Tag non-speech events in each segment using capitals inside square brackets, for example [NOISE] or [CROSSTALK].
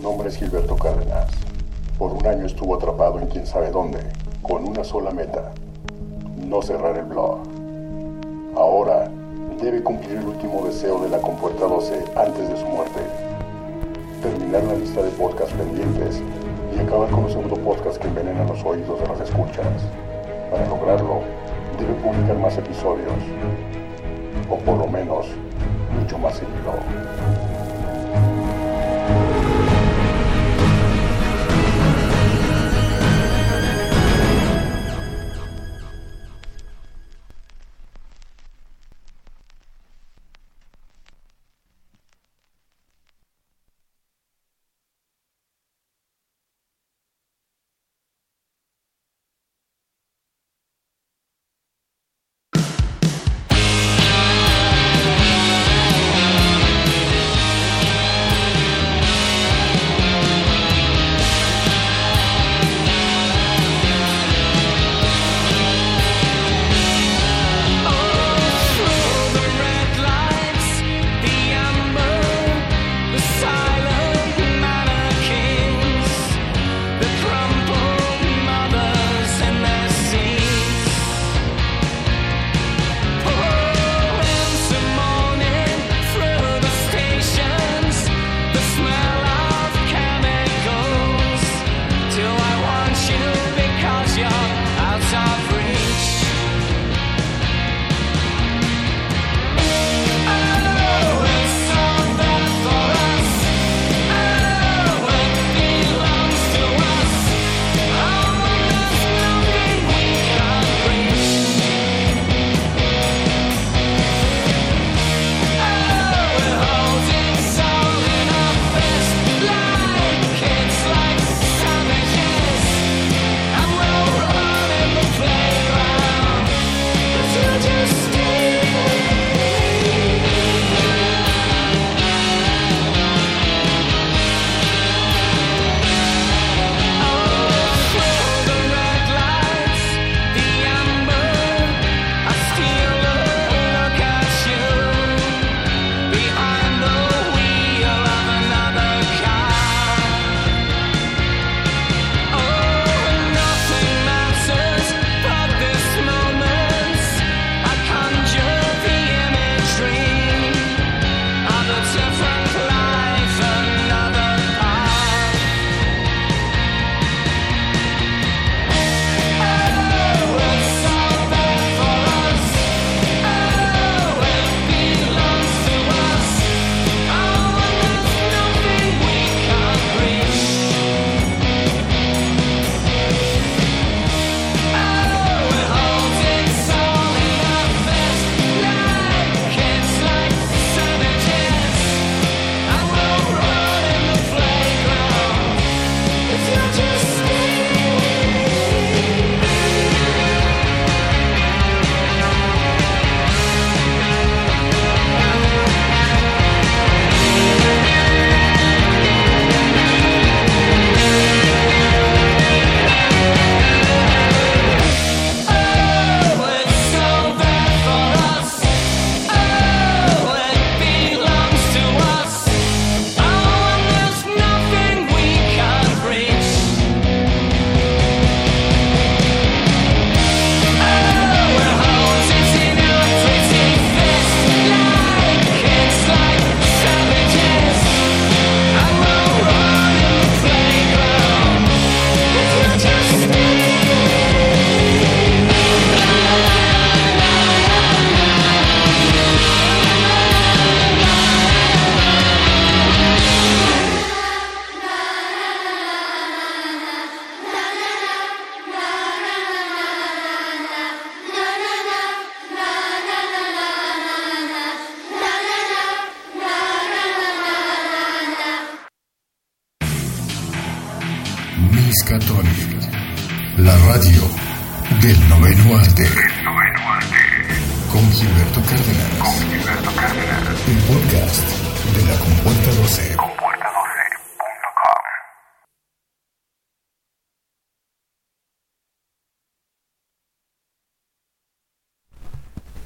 nombre es Gilberto Cárdenas. Por un año estuvo atrapado en quién sabe dónde, con una sola meta, no cerrar el blog. Ahora debe cumplir el último deseo de la compuerta 12 antes de su muerte. Terminar la lista de podcasts pendientes y acabar con los segundo podcast que envenenan los oídos de las escuchas. Para lograrlo, debe publicar más episodios, o por lo menos, mucho más seguido.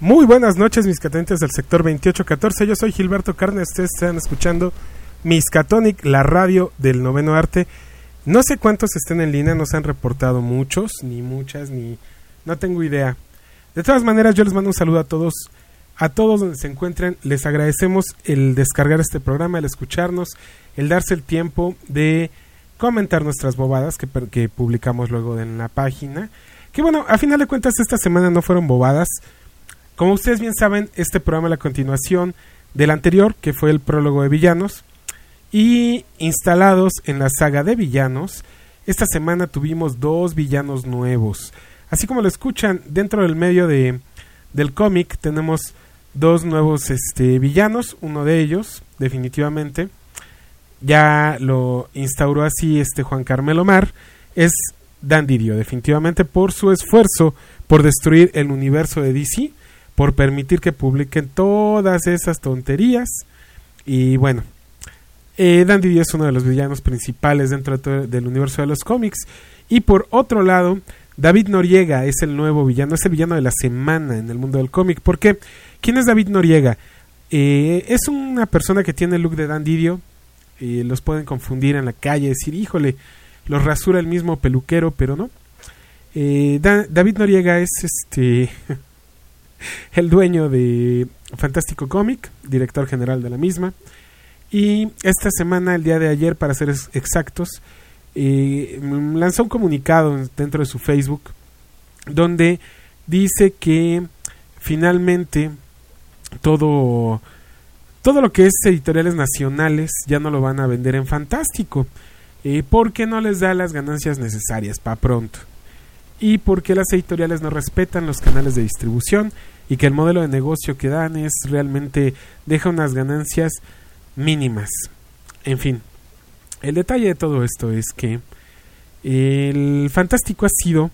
Muy buenas noches, mis catentes del sector 2814. Yo soy Gilberto Carnes. Ustedes están escuchando Miskatonic, la radio del noveno arte. No sé cuántos estén en línea, no se han reportado muchos, ni muchas, ni... No tengo idea. De todas maneras, yo les mando un saludo a todos, a todos donde se encuentren. Les agradecemos el descargar este programa, el escucharnos, el darse el tiempo de comentar nuestras bobadas que publicamos luego en la página. Que bueno, a final de cuentas esta semana no fueron bobadas. Como ustedes bien saben, este programa es la continuación del anterior, que fue el prólogo de villanos. Y instalados en la saga de villanos, esta semana tuvimos dos villanos nuevos. Así como lo escuchan, dentro del medio de, del cómic tenemos dos nuevos este, villanos. Uno de ellos, definitivamente, ya lo instauró así este Juan Carmelo Mar. Es Dan Didio, definitivamente por su esfuerzo por destruir el universo de DC, por permitir que publiquen todas esas tonterías. Y bueno, eh, Dan Didio es uno de los villanos principales dentro del universo de los cómics. Y por otro lado, David Noriega es el nuevo villano, es el villano de la semana en el mundo del cómic. ¿Por qué? ¿Quién es David Noriega? Eh, es una persona que tiene el look de Dan Didio. Los pueden confundir en la calle, decir, híjole, los rasura el mismo peluquero, pero no. Eh, David Noriega es este [LAUGHS] [LAUGHS] el dueño de Fantástico Comic, director general de la misma. Y esta semana, el día de ayer, para ser exactos, eh, lanzó un comunicado dentro de su Facebook donde dice que finalmente todo todo lo que es editoriales nacionales ya no lo van a vender en Fantástico eh, porque no les da las ganancias necesarias para pronto y porque las editoriales no respetan los canales de distribución y que el modelo de negocio que dan es realmente deja unas ganancias mínimas. En fin, el detalle de todo esto es que el Fantástico ha sido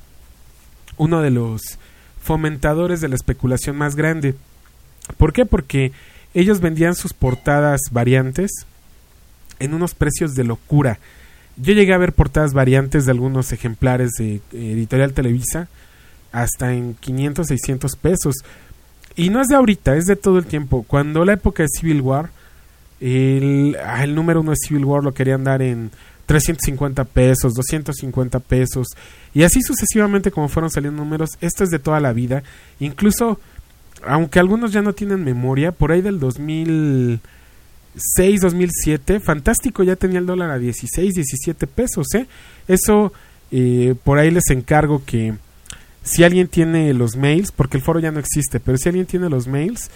uno de los fomentadores de la especulación más grande. ¿Por qué? Porque ellos vendían sus portadas variantes en unos precios de locura. Yo llegué a ver portadas variantes de algunos ejemplares de Editorial Televisa hasta en 500, 600 pesos. Y no es de ahorita, es de todo el tiempo. Cuando la época de Civil War, el, ah, el número uno de Civil War lo querían dar en 350 pesos, 250 pesos. Y así sucesivamente como fueron saliendo números. Esto es de toda la vida. Incluso, aunque algunos ya no tienen memoria, por ahí del 2006, 2007, Fantástico ya tenía el dólar a 16, 17 pesos. ¿eh? Eso, eh, por ahí les encargo que si alguien tiene los mails, porque el foro ya no existe, pero si alguien tiene los mails,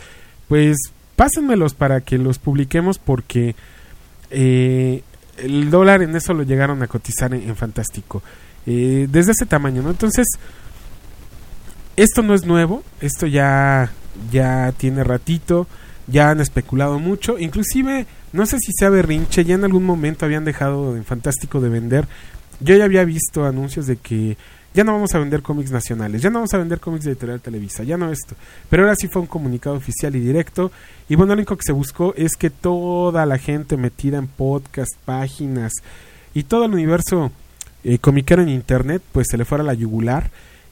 pues pásenmelos para que los publiquemos porque eh, el dólar en eso lo llegaron a cotizar en, Fantástico. Eh, desde ese tamaño, ¿no? Entonces, esto no es nuevo, esto ya, ya tiene ratito, ya han especulado mucho, inclusive, no sé si sea berrinche, ya en algún momento habían dejado en Fantástico de vender. Yo ya había visto anuncios de que ya no vamos a vender cómics nacionales, ya no vamos a vender cómics de Editorial Televisa, ya no esto. Pero ahora sí fue un comunicado oficial y directo. Y bueno, lo único que se buscó es que toda la gente metida en podcast, páginas y todo el universo eh, en internet, pues se le fuera la yugular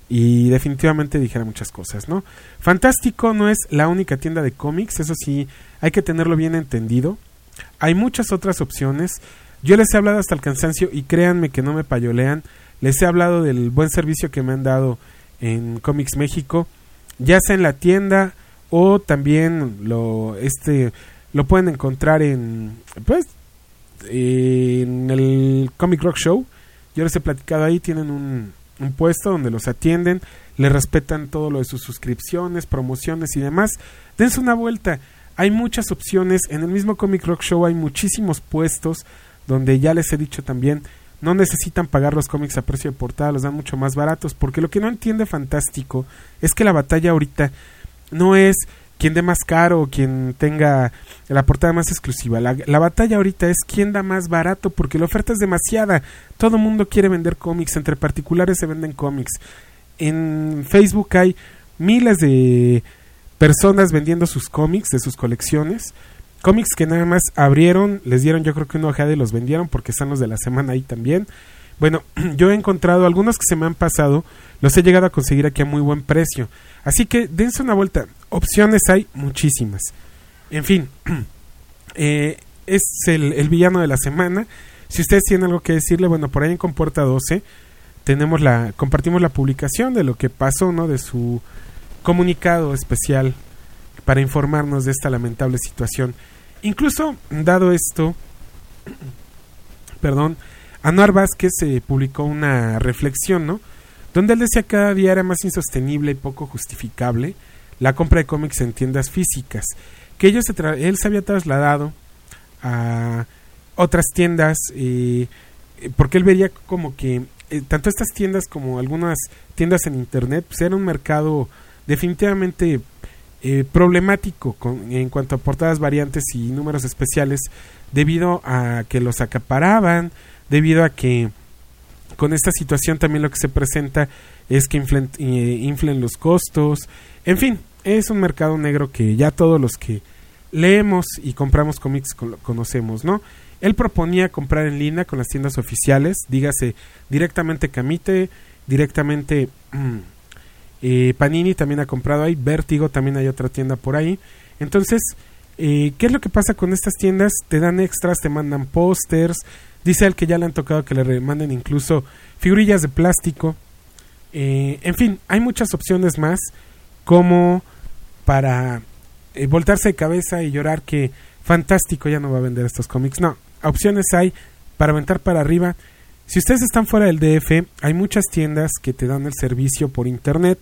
y definitivamente dijera muchas cosas, ¿no? Fantástico no es la única tienda de cómics, eso sí, hay que tenerlo bien entendido. Hay muchas otras opciones. Yo les he hablado hasta el cansancio y créanme que no me payolean les he hablado del buen servicio que me han dado en Comics México, ya sea en la tienda o también lo este lo pueden encontrar en pues en el Comic Rock Show. Yo les he platicado ahí, tienen un, un puesto donde los atienden, les respetan todo lo de sus suscripciones, promociones y demás. Dense una vuelta. Hay muchas opciones. En el mismo Comic Rock Show hay muchísimos puestos donde ya les he dicho también no necesitan pagar los cómics a precio de portada, los dan mucho más baratos, porque lo que no entiende Fantástico es que la batalla ahorita no es quien dé más caro o quien tenga la portada más exclusiva. La, la, batalla ahorita es quién da más barato, porque la oferta es demasiada. Todo el mundo quiere vender cómics, entre particulares se venden cómics. En Facebook hay miles de personas vendiendo sus cómics de sus colecciones cómics que nada más abrieron, les dieron yo creo que una ojada y los vendieron porque están los de la semana ahí también. Bueno, [CLEARS THROAT] yo he encontrado algunos que se me han pasado, los he llegado a conseguir aquí a muy buen precio. Así que dense una vuelta. Opciones hay muchísimas. En fin, [CLEARS THROAT] eh, es el, villano de la semana. Si ustedes tienen algo que decirle, bueno, por ahí en Compuerta 12 tenemos la compartimos la publicación de lo que pasó, ¿no? De su comunicado especial para informarnos de esta lamentable situación. Incluso, dado esto, perdón, Anuar Vázquez se publicó una reflexión, ¿no? Donde él decía que cada día era más insostenible y poco justificable la compra de cómics en tiendas físicas, que ellos se él se había trasladado a otras tiendas eh, porque él veía como que eh, tanto estas tiendas como algunas tiendas en internet pues era un mercado definitivamente eh, problemático con, en cuanto a portadas variantes y números especiales debido a que los acaparaban, debido a que con esta situación también lo que se presenta es que inflen, eh, los costos, en fin, es un mercado negro que ya todos los que leemos y compramos cómics conocemos, ¿no? Él proponía comprar en línea con las tiendas oficiales, dígase directamente Camite, directamente mm, eh, Panini también ha comprado ahí, Vértigo también hay otra tienda por ahí. Entonces, eh, ¿qué es lo que pasa con estas tiendas? Te dan extras, te mandan pósters, dice él que ya le han tocado que le manden incluso figurillas de plástico. Eh, en fin, hay muchas opciones más como para voltarse de cabeza y llorar que fantástico ya no va a vender estos cómics. No, opciones hay para aventar para arriba. Si ustedes están fuera del DF, hay muchas tiendas que te dan el servicio por internet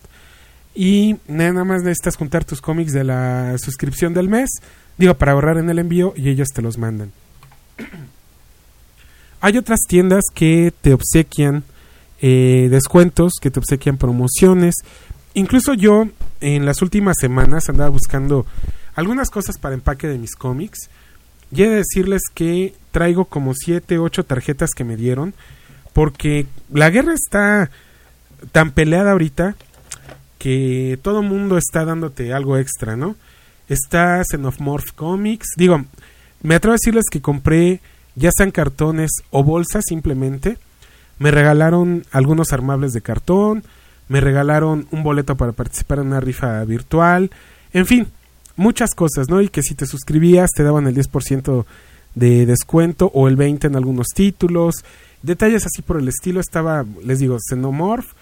y nada más necesitas juntar tus cómics de la suscripción del mes, digo, para ahorrar en el envío y ellos te los mandan. [CLEARS THROAT] hay otras tiendas que te obsequian eh, descuentos, que te obsequian promociones. Incluso yo en las últimas semanas andaba buscando algunas cosas para empaque de mis cómics y he de decirles que traigo como 7, 8 tarjetas que me dieron. Porque la guerra está tan peleada ahorita que todo mundo está dándote algo extra, ¿no? Está Xenomorph Comics. Digo, me atrevo a decirles que compré ya sean cartones o bolsas simplemente. Me regalaron algunos armables de cartón. Me regalaron un boleto para participar en una rifa virtual. En fin, muchas cosas, ¿no? Y que si te suscribías te daban el 10% de descuento o el 20% en algunos títulos. Detalles así por el estilo. Estaba, les digo, Xenomorph,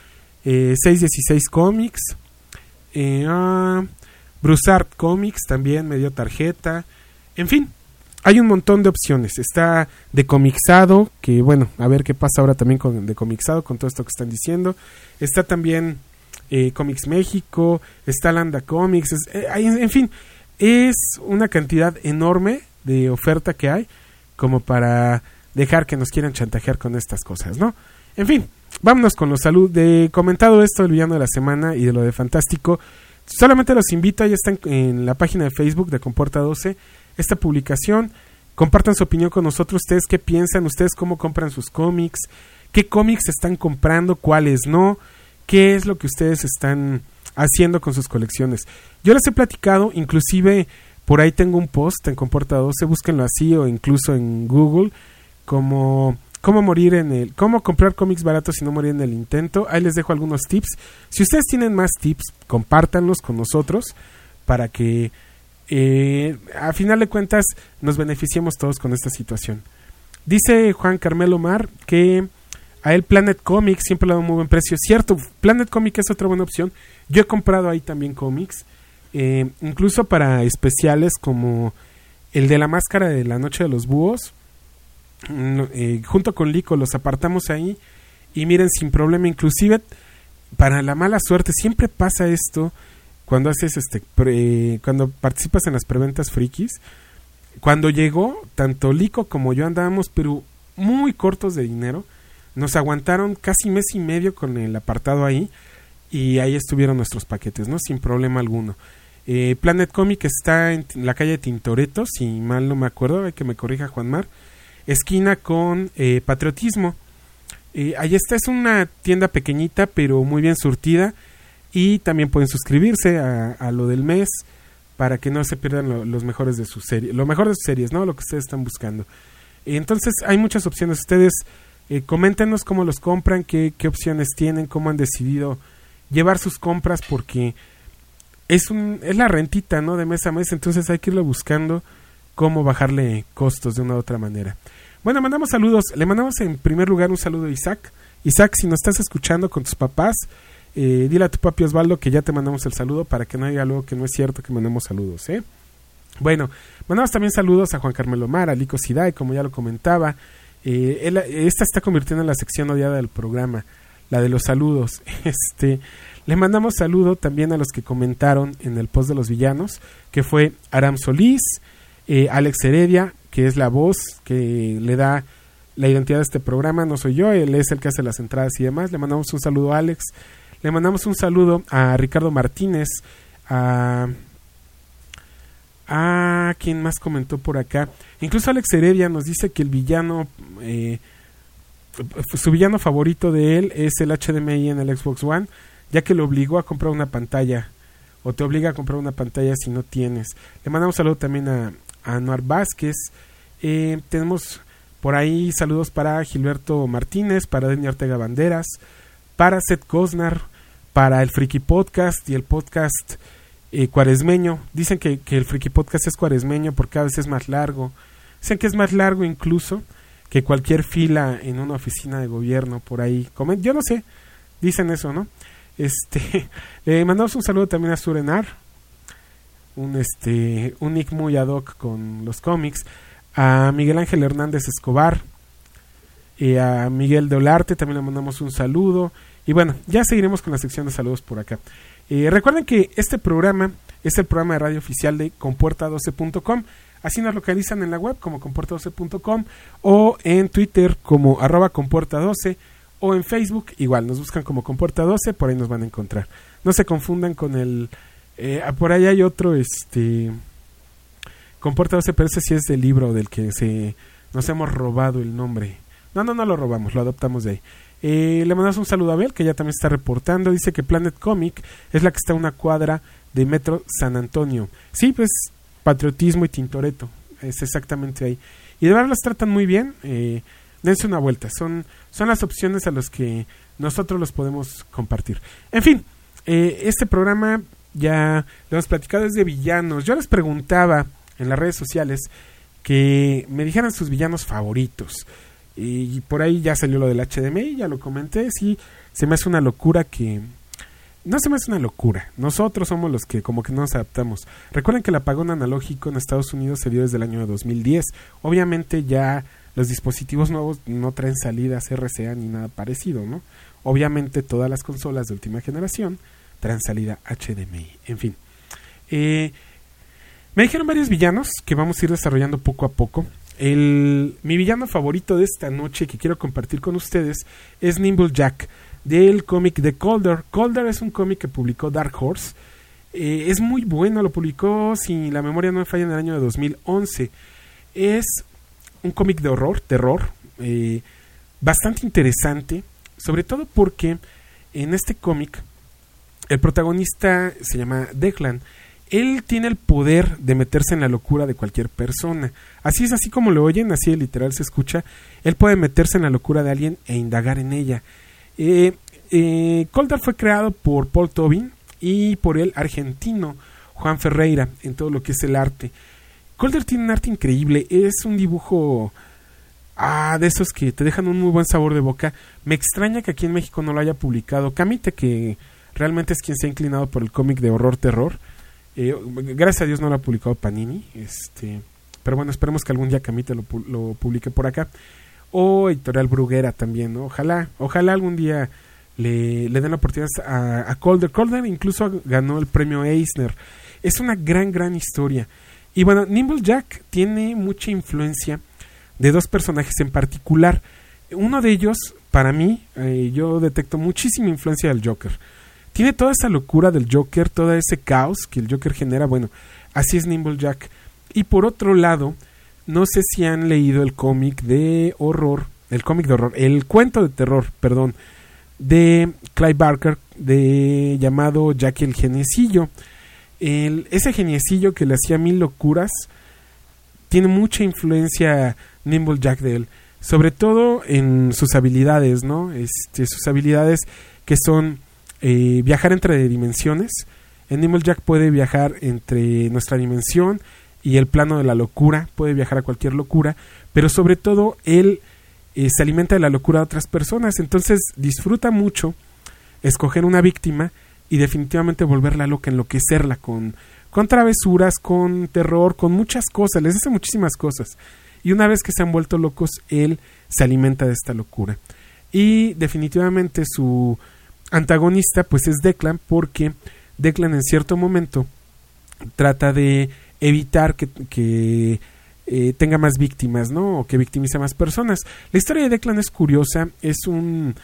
eh, 616 Comics, eh, ah, Broussard Comics también me dio tarjeta. En fin, hay un montón de opciones. Está de comixado, que bueno, a ver qué pasa ahora también con de comixado, con todo esto que están diciendo. Está también eh, Comics México, está Landa Comics, eh, en fin, es una cantidad enorme de oferta que hay como para dejar que nos quieran chantajear con estas cosas, ¿no? En fin, vámonos con los salud de comentado esto del villano de la semana y de lo de fantástico. Solamente los invito, ya están en la página de Facebook de Comporta 12 esta publicación. Compartan su opinión con nosotros, ustedes qué piensan, ustedes cómo compran sus cómics, qué cómics están comprando, cuáles no qué es lo que ustedes están haciendo con sus colecciones. Yo les he platicado, inclusive por ahí tengo un post en Comporta 12, búsquenlo así o incluso en Google, como cómo morir en el, cómo comprar cómics baratos y no morir en el intento. Ahí les dejo algunos tips. Si ustedes tienen más tips, compártanlos con nosotros para que eh, a final de cuentas nos beneficiemos todos con esta situación. Dice Juan Carmelo Mar que a él Planet Comics siempre le da un muy buen precio. Cierto, Planet Comics es otra buena opción. Yo he comprado ahí también cómics, eh, incluso para especiales como el de la máscara de la noche de los búhos. Eh, junto con Lico los apartamos ahí y miren sin problema. Inclusive para la mala suerte siempre pasa esto cuando haces este cuando participas en las preventas frikis. Cuando llegó tanto Lico como yo andábamos pero muy cortos de dinero nos aguantaron casi mes y medio con el apartado ahí y ahí estuvieron nuestros paquetes, ¿no? Sin problema alguno. Eh, Planet Comic está en la calle Tintoretto, si mal no me acuerdo, hay que me corrija Juanmar, esquina con eh, Patriotismo. Eh, ahí está, es una tienda pequeñita pero muy bien surtida y también pueden suscribirse a, lo del mes para que no se pierdan los mejores de sus series, lo mejor de sus series, ¿no? Lo que ustedes están buscando. Entonces hay muchas opciones. Ustedes eh, coméntenos cómo los compran, qué, qué opciones tienen, cómo han decidido llevar sus compras, porque es, un, es la rentita, ¿no? De mes a mes, entonces hay que irlo buscando cómo bajarle costos de una u otra manera. Bueno, mandamos saludos. Le mandamos en primer lugar un saludo a Isaac. Isaac, si nos estás escuchando con tus papás, eh, dile a tu papi Osvaldo que ya te mandamos el saludo para que no diga luego que no es cierto que mandamos saludos, ¿eh? Bueno, mandamos también saludos a Juan Carmelo Mar, a Lico Siday, como ya lo comentaba. Eh, esta está convirtiendo en la sección odiada del programa, la de los saludos. [LAUGHS] Este, le mandamos saludo también a los que comentaron en el post de los villanos, que fue Aram Solís, eh, Alex Heredia, que es la voz que le da la identidad de este programa, no soy yo, él es el que hace las entradas y demás. Le mandamos un saludo a Alex, le mandamos un saludo a Ricardo Martínez, a Ah, ¿quién más comentó por acá? Incluso Alex Heredia nos dice que el villano, eh, su villano favorito de él es el HDMI en el Xbox One, ya que lo obligó a comprar una pantalla, o te obliga a comprar una pantalla si no tienes. Le mandamos saludo también a, Anuar Vázquez. Eh, tenemos por ahí saludos para Gilberto Martínez, para Denny Ortega Banderas, para Seth Cosnar, para el Friki Podcast y el podcast eh, cuaresmeño. Dicen que, el Friki Podcast es cuaresmeño porque a veces es más largo. Dicen que es más largo incluso que cualquier fila en una oficina de gobierno por ahí. Yo no sé, dicen eso, ¿no? Este, [LAUGHS] mandamos un saludo también a Surenar, un este, un nick muy ad hoc con los cómics, a Miguel Ángel Hernández Escobar, y a Miguel de Olarte también le mandamos un saludo. Y bueno, ya seguiremos con la sección de saludos por acá. Eh, recuerden que este programa es el programa de radio oficial de compuerta12.com. Así nos localizan en la web como compuerta12.com o en Twitter como arroba compuerta12 o en Facebook igual, nos buscan como compuerta12, por ahí nos van a encontrar. No se confundan con el... Eh, ah, por ahí hay otro, este... Compuerta 12, pero ese sí es del libro del que se nos hemos robado el nombre. No, no, no lo robamos, lo adoptamos de ahí. Eh, le mandamos un saludo a Abel, que ya también está reportando. Dice que Planet Comic es la que está a una cuadra de Metro San Antonio. Sí, pues patriotismo y tintoreto. Es exactamente ahí. Y de verdad las tratan muy bien. Eh, dense una vuelta. Son, son las opciones a las que nosotros los podemos compartir. En fin, eh, este programa ya lo hemos platicado es de villanos. Yo les preguntaba en las redes sociales que me dijeran sus villanos favoritos. Y por ahí ya salió lo del HDMI, ya lo comenté. Sí, se me hace una locura que. No se me hace una locura. Nosotros somos los que como que no nos adaptamos. Recuerden que el apagón analógico en Estados Unidos se dio desde el año 2010. Obviamente ya los dispositivos nuevos no traen salidas RCA ni nada parecido, ¿no? Obviamente todas las consolas de última generación traen salida HDMI. En fin. Eh, me dijeron varios villanos que vamos a ir desarrollando poco a poco. El, mi villano favorito de esta noche que quiero compartir con ustedes es Nimble Jack del cómic de Calder. Calder es un cómic que publicó Dark Horse. Eh, es muy bueno, lo publicó, si la memoria no me falla, en el año de 2011. Es un cómic de horror, terror, eh, bastante interesante, sobre todo porque en este cómic el protagonista se llama Declan él tiene el poder de meterse en la locura de cualquier persona. Así es así como lo oyen, así literal se escucha. Él puede meterse en la locura de alguien e indagar en ella. Eh, eh fue creado por Paul Tobin y por el argentino Juan Ferreira en todo lo que es el arte. Calder tiene un arte increíble, es un dibujo ah, de esos que te dejan un muy buen sabor de boca. Me extraña que aquí en México no lo haya publicado. Camite, que realmente es quien se ha inclinado por el cómic de horror-terror eh, gracias a Dios no lo ha publicado Panini. Este, pero bueno, esperemos que algún día Camite lo, lo publique por acá. O Editorial Bruguera también, Ojalá, ojalá algún día le, den la oportunidad a, a Calder. Calder incluso ganó el premio Eisner. Es una gran, gran historia. Y bueno, Nimble Jack tiene mucha influencia de dos personajes en particular. Uno de ellos, para mí, eh, yo detecto muchísima influencia del Joker tiene toda esa locura del Joker, todo ese caos que el Joker genera. Bueno, así es Nimble Jack. Y por otro lado, no sé si han leído el cómic de horror, el cómic de horror, el cuento de terror, perdón, de Clive Barker, de llamado Jack el Geniecillo. Ese geniecillo que le hacía mil locuras, tiene mucha influencia Nimble Jack de él, sobre todo en sus habilidades, ¿no? Este, sus habilidades que son eh, viajar entre dimensiones. Animal Jack puede viajar entre nuestra dimensión y el plano de la locura, puede viajar a cualquier locura, pero sobre todo él eh, se alimenta de la locura de otras personas, entonces disfruta mucho escoger una víctima y definitivamente volverla loca, enloquecerla con, con travesuras, con terror, con muchas cosas, les hace muchísimas cosas. Y una vez que se han vuelto locos, él se alimenta de esta locura. Y definitivamente su antagonista pues es Declan porque Declan en cierto momento trata de evitar que, eh, tenga más víctimas, ¿no? O que victimice a más personas. La historia de Declan es curiosa, es un...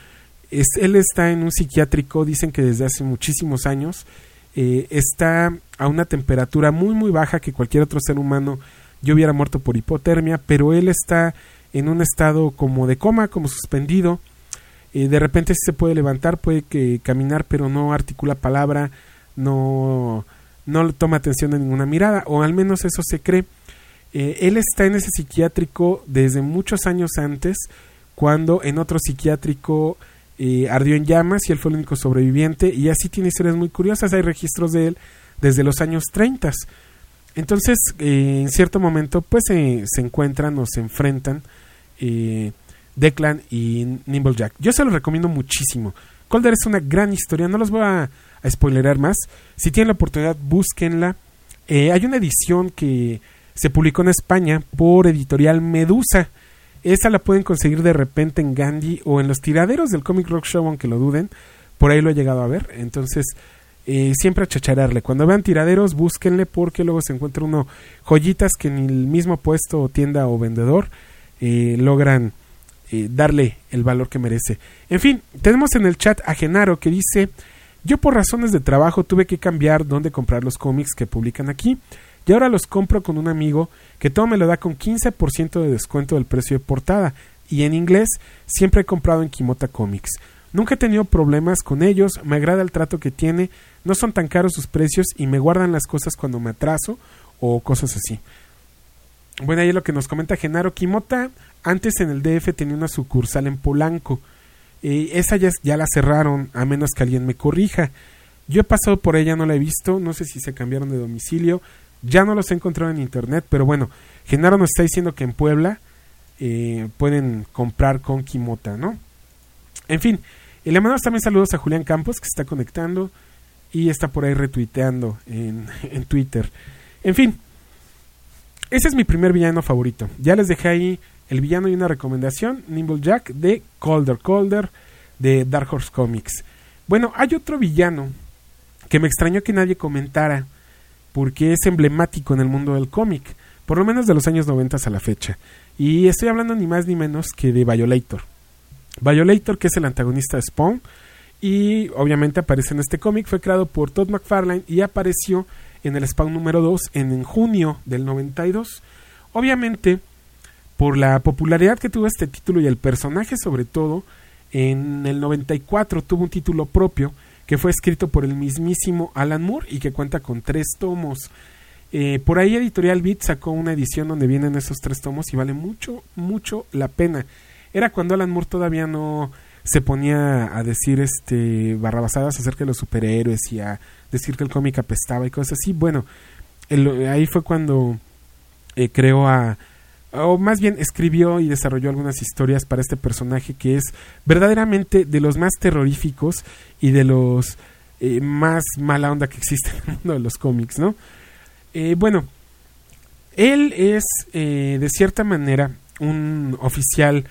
Es, él está en un psiquiátrico, dicen que desde hace muchísimos años, eh, está a una temperatura muy muy baja que cualquier otro ser humano yo hubiera muerto por hipotermia, pero él está en un estado como de coma, como suspendido. Eh, de repente se puede levantar, puede que caminar, pero no articula palabra, no, no toma atención de ninguna mirada, o al menos eso se cree. Eh, él está en ese psiquiátrico desde muchos años antes, cuando en otro psiquiátrico eh, ardió en llamas y él fue el único sobreviviente, y así tiene historias muy curiosas, hay registros de él desde los años 30. Entonces, en cierto momento, pues se encuentran o se enfrentan Declan y Nimblejack. Yo se los recomiendo muchísimo. Colder es una gran historia, no los voy a, a spoilerar más. Si tienen la oportunidad, búsquenla. hay una edición que se publicó en España por editorial Medusa. Esa la pueden conseguir de repente en Gandhi o en los tiraderos del Comic Rock Show, aunque lo duden. Por ahí lo he llegado a ver. Entonces, eh, siempre a chachararle. Cuando vean tiraderos, búsquenle porque luego se encuentra uno joyitas que en el mismo puesto, tienda o vendedor eh, logran eh, darle el valor que merece. En fin, tenemos en el chat a Genaro que dice: Yo por razones de trabajo tuve que cambiar dónde comprar los cómics que publican aquí y ahora los compro con un amigo que todo me lo da con 15% de descuento del precio de portada y en inglés siempre he comprado en Kimota Comics. Nunca he tenido problemas con ellos, me agrada el trato que tiene, no son tan caros sus precios y me guardan las cosas cuando me atraso o cosas así. Bueno, ahí es lo que nos comenta Genaro Kimota. Antes en el DF tenía una sucursal en Polanco. Eh, esa ya, la cerraron, a menos que alguien me corrija. Yo he pasado por ella, no la he visto, no sé si se cambiaron de domicilio, ya no los he encontrado en internet, pero bueno, Genaro nos está diciendo que en Puebla eh, pueden comprar con Kimota, ¿no? En fin, y le mandamos también saludos a Julián Campos que se está conectando y está por ahí retuiteando en, [LAUGHS] en Twitter. En fin, ese es mi primer villano favorito. Ya les dejé ahí el villano y una recomendación, Nimble Jack de Colder Colder de Dark Horse Comics. Bueno, hay otro villano que me extrañó que nadie comentara porque es emblemático en el mundo del cómic, por lo menos de los años 90 a la fecha. Y estoy hablando ni más ni menos que de Violator. Violator, que es el antagonista de Spawn, y obviamente aparece en este cómic, fue creado por Todd McFarlane y apareció en el Spawn número 2 en, junio del 92. Obviamente, por la popularidad que tuvo este título y el personaje sobre todo, en el 94 tuvo un título propio que fue escrito por el mismísimo Alan Moore y que cuenta con tres tomos. Eh, por ahí Editorial Beat sacó una edición donde vienen esos tres tomos y vale mucho, mucho la pena. Era cuando Alan Moore todavía no se ponía a decir este barrabasadas acerca de los superhéroes y a decir que el cómic apestaba y cosas así. Bueno, ahí fue cuando eh, creó a o más bien escribió y desarrolló algunas historias para este personaje que es verdaderamente de los más terroríficos y de los eh, más mala onda que existen en el mundo de los cómics, ¿no? Eh, bueno, él es eh, de cierta manera un oficial.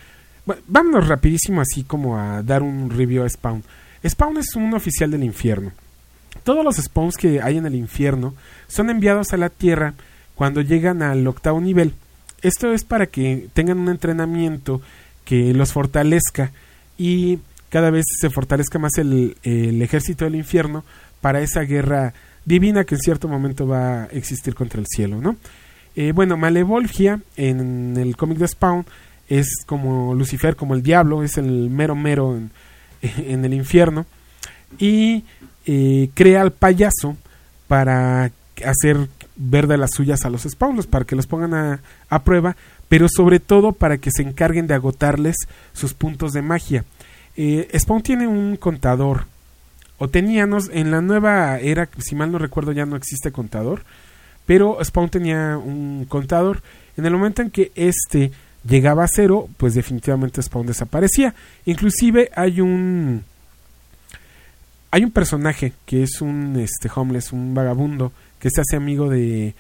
Bueno, vámonos rapidísimo así como a dar un review a Spawn. Spawn es un oficial del infierno. Todos los spawns que hay en el infierno son enviados a la Tierra cuando llegan al octavo nivel esto es para que tengan un entrenamiento que los fortalezca y cada vez se fortalezca más el, ejército del infierno para esa guerra divina que en cierto momento va a existir contra el cielo, ¿no? Eh, bueno, Malevolgia en el cómic de Spawn es como Lucifer, como el diablo, es el mero mero en, [LAUGHS] el infierno y eh, crea al payaso para hacer ver de las suyas a los spawns para que los pongan a, prueba, pero sobre todo para que se encarguen de agotarles sus puntos de magia. Eh, Spawn tiene un contador, o teníamos, en la nueva era, si mal no recuerdo ya no existe contador, pero Spawn tenía un contador. En el momento en que este llegaba a cero, pues definitivamente Spawn desaparecía. Inclusive hay un hay un personaje que es un este homeless, un vagabundo que se hace amigo de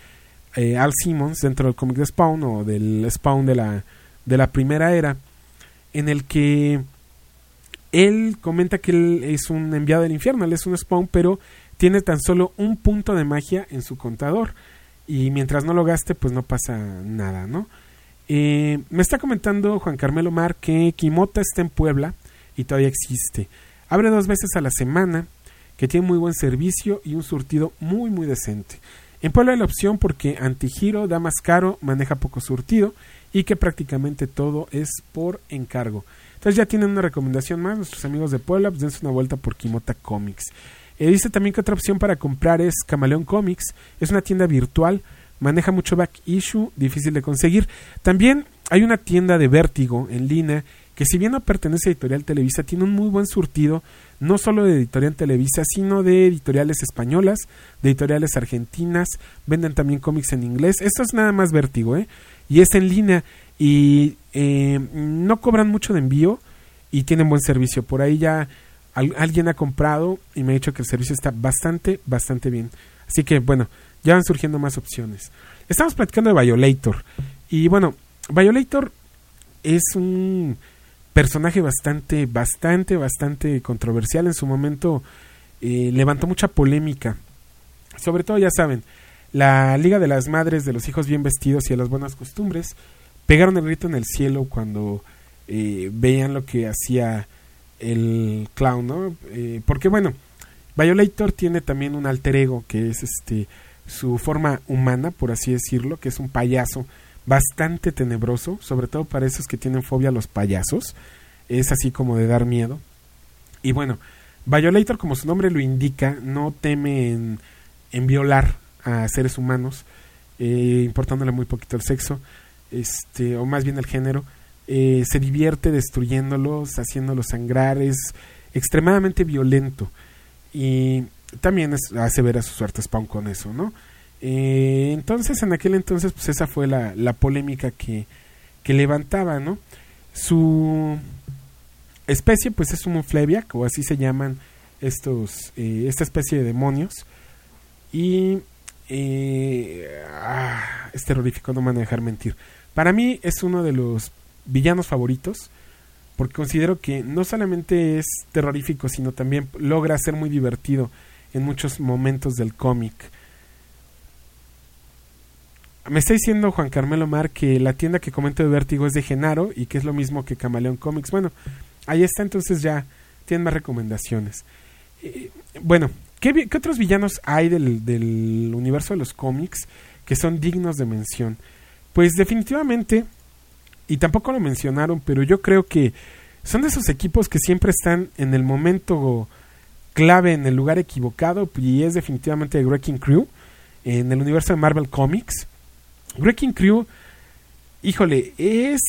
eh, Al Simmons dentro del cómic de Spawn o del Spawn de la de la primera era en el que él comenta que él es un enviado del infierno, él es un Spawn, pero tiene tan solo un punto de magia en su contador y mientras no lo gaste pues no pasa nada, ¿no? Eh, me está comentando Juan Carmelo Mar que Kimota está en Puebla y todavía existe. Abre dos veces a la semana, que tiene muy buen servicio y un surtido muy muy decente. En Puebla hay la opción porque Antigiro da más caro, maneja poco surtido y que prácticamente todo es por encargo. Entonces ya tienen una recomendación más, nuestros amigos de Puebla, pues dense una vuelta por Kimota Comics. Eh, dice también que otra opción para comprar es Camaleón Comics, es una tienda virtual, maneja mucho back issue, difícil de conseguir. También hay una tienda de vértigo en línea que si bien no pertenece a Editorial Televisa, tiene un muy buen surtido, no solo de Editorial Televisa, sino de editoriales españolas, de editoriales argentinas, venden también cómics en inglés. Esto es nada más vértigo, ¿eh? Y es en línea y eh, no cobran mucho de envío y tienen buen servicio. Por ahí ya alguien ha comprado y me ha dicho que el servicio está bastante, bastante bien. Así que bueno, ya van surgiendo más opciones. Estamos platicando de Violator. Y bueno, Violator es un personaje bastante, bastante, bastante controversial. En su momento eh, levantó mucha polémica. Sobre todo, ya saben, la Liga de las Madres de los Hijos Bien Vestidos y de las Buenas Costumbres pegaron el grito en el cielo cuando eh, veían lo que hacía el clown, ¿no? Eh, porque bueno, Violator tiene también un alter ego que es este su forma humana, por así decirlo, que es un payaso bastante tenebroso, sobre todo para esos que tienen fobia a los payasos, es así como de dar miedo. Y bueno, Violator, como su nombre lo indica, no teme en, violar a seres humanos, eh, importándole muy poquito el sexo, este, o más bien el género, eh, se divierte destruyéndolos, haciéndolos sangrar, es extremadamente violento. Y también hace ver a su suerte Spawn con eso, ¿no? Eh, entonces, en aquel entonces, pues esa fue la, la polémica que, que, levantaba, ¿no? Su especie, pues es un Fleviac, o así se llaman estos, eh, esta especie de demonios. Y eh, ah, es terrorífico, no me van a dejar mentir. Para mí es uno de los villanos favoritos, porque considero que no solamente es terrorífico, sino también logra ser muy divertido en muchos momentos del cómic. Me está diciendo Juan Carmelo Mar que la tienda que comento de Vértigo es de Genaro y que es lo mismo que Camaleón Comics. Bueno, ahí está, entonces ya tienen más recomendaciones. Eh, bueno, ¿qué, otros villanos hay del, universo de los cómics que son dignos de mención? Pues definitivamente, y tampoco lo mencionaron, pero yo creo que son de esos equipos que siempre están en el momento clave, en el lugar equivocado, y es definitivamente Wrecking Crew en el universo de Marvel Comics Wrecking Crew, híjole, es...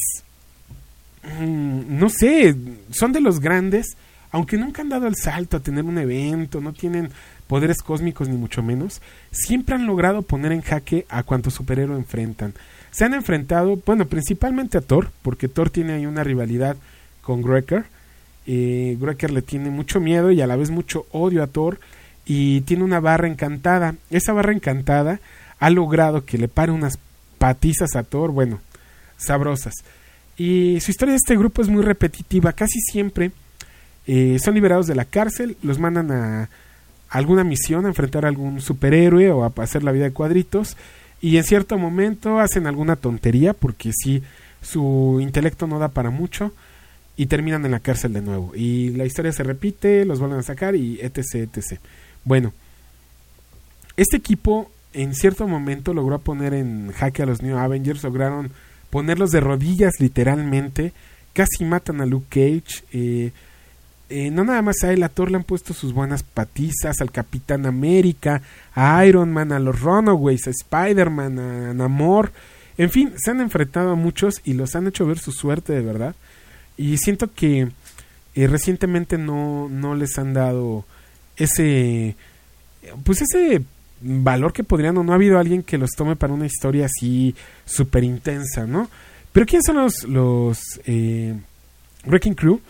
Mm, no sé, son de los grandes, aunque nunca han dado el salto a tener un evento, no tienen poderes cósmicos ni mucho menos, siempre han logrado poner en jaque a cuantos superhéroes enfrentan. Se han enfrentado, bueno, principalmente a Thor, porque Thor tiene ahí una rivalidad con Greker. Eh, le tiene mucho miedo y a la vez mucho odio a Thor y tiene una barra encantada. Esa barra encantada ha logrado que le pare unas patizas a Thor, bueno, sabrosas. Y su historia de este grupo es muy repetitiva, casi siempre eh, son liberados de la cárcel, los mandan a alguna misión, a enfrentar a algún superhéroe o a hacer la vida de cuadritos, y en cierto momento hacen alguna tontería, porque si su intelecto no da para mucho, y terminan en la cárcel de nuevo. Y la historia se repite, los vuelven a sacar y etc, etc. Bueno, este equipo en cierto momento logró poner en jaque a los New Avengers, lograron ponerlos de rodillas literalmente, casi matan a Luke Cage. Eh, eh, no nada más a él, a Thor le han puesto sus buenas patizas, al Capitán América, a Iron Man, a los Runaways, a Spider-Man, a Namor. En fin, se han enfrentado a muchos y los han hecho ver su suerte de verdad. Y siento que eh, recientemente no, no les han dado ese pues ese valor que podrían o no ha habido alguien que los tome para una historia así súper intensa, ¿no? Pero ¿quiénes son los, los eh, Wrecking Crew?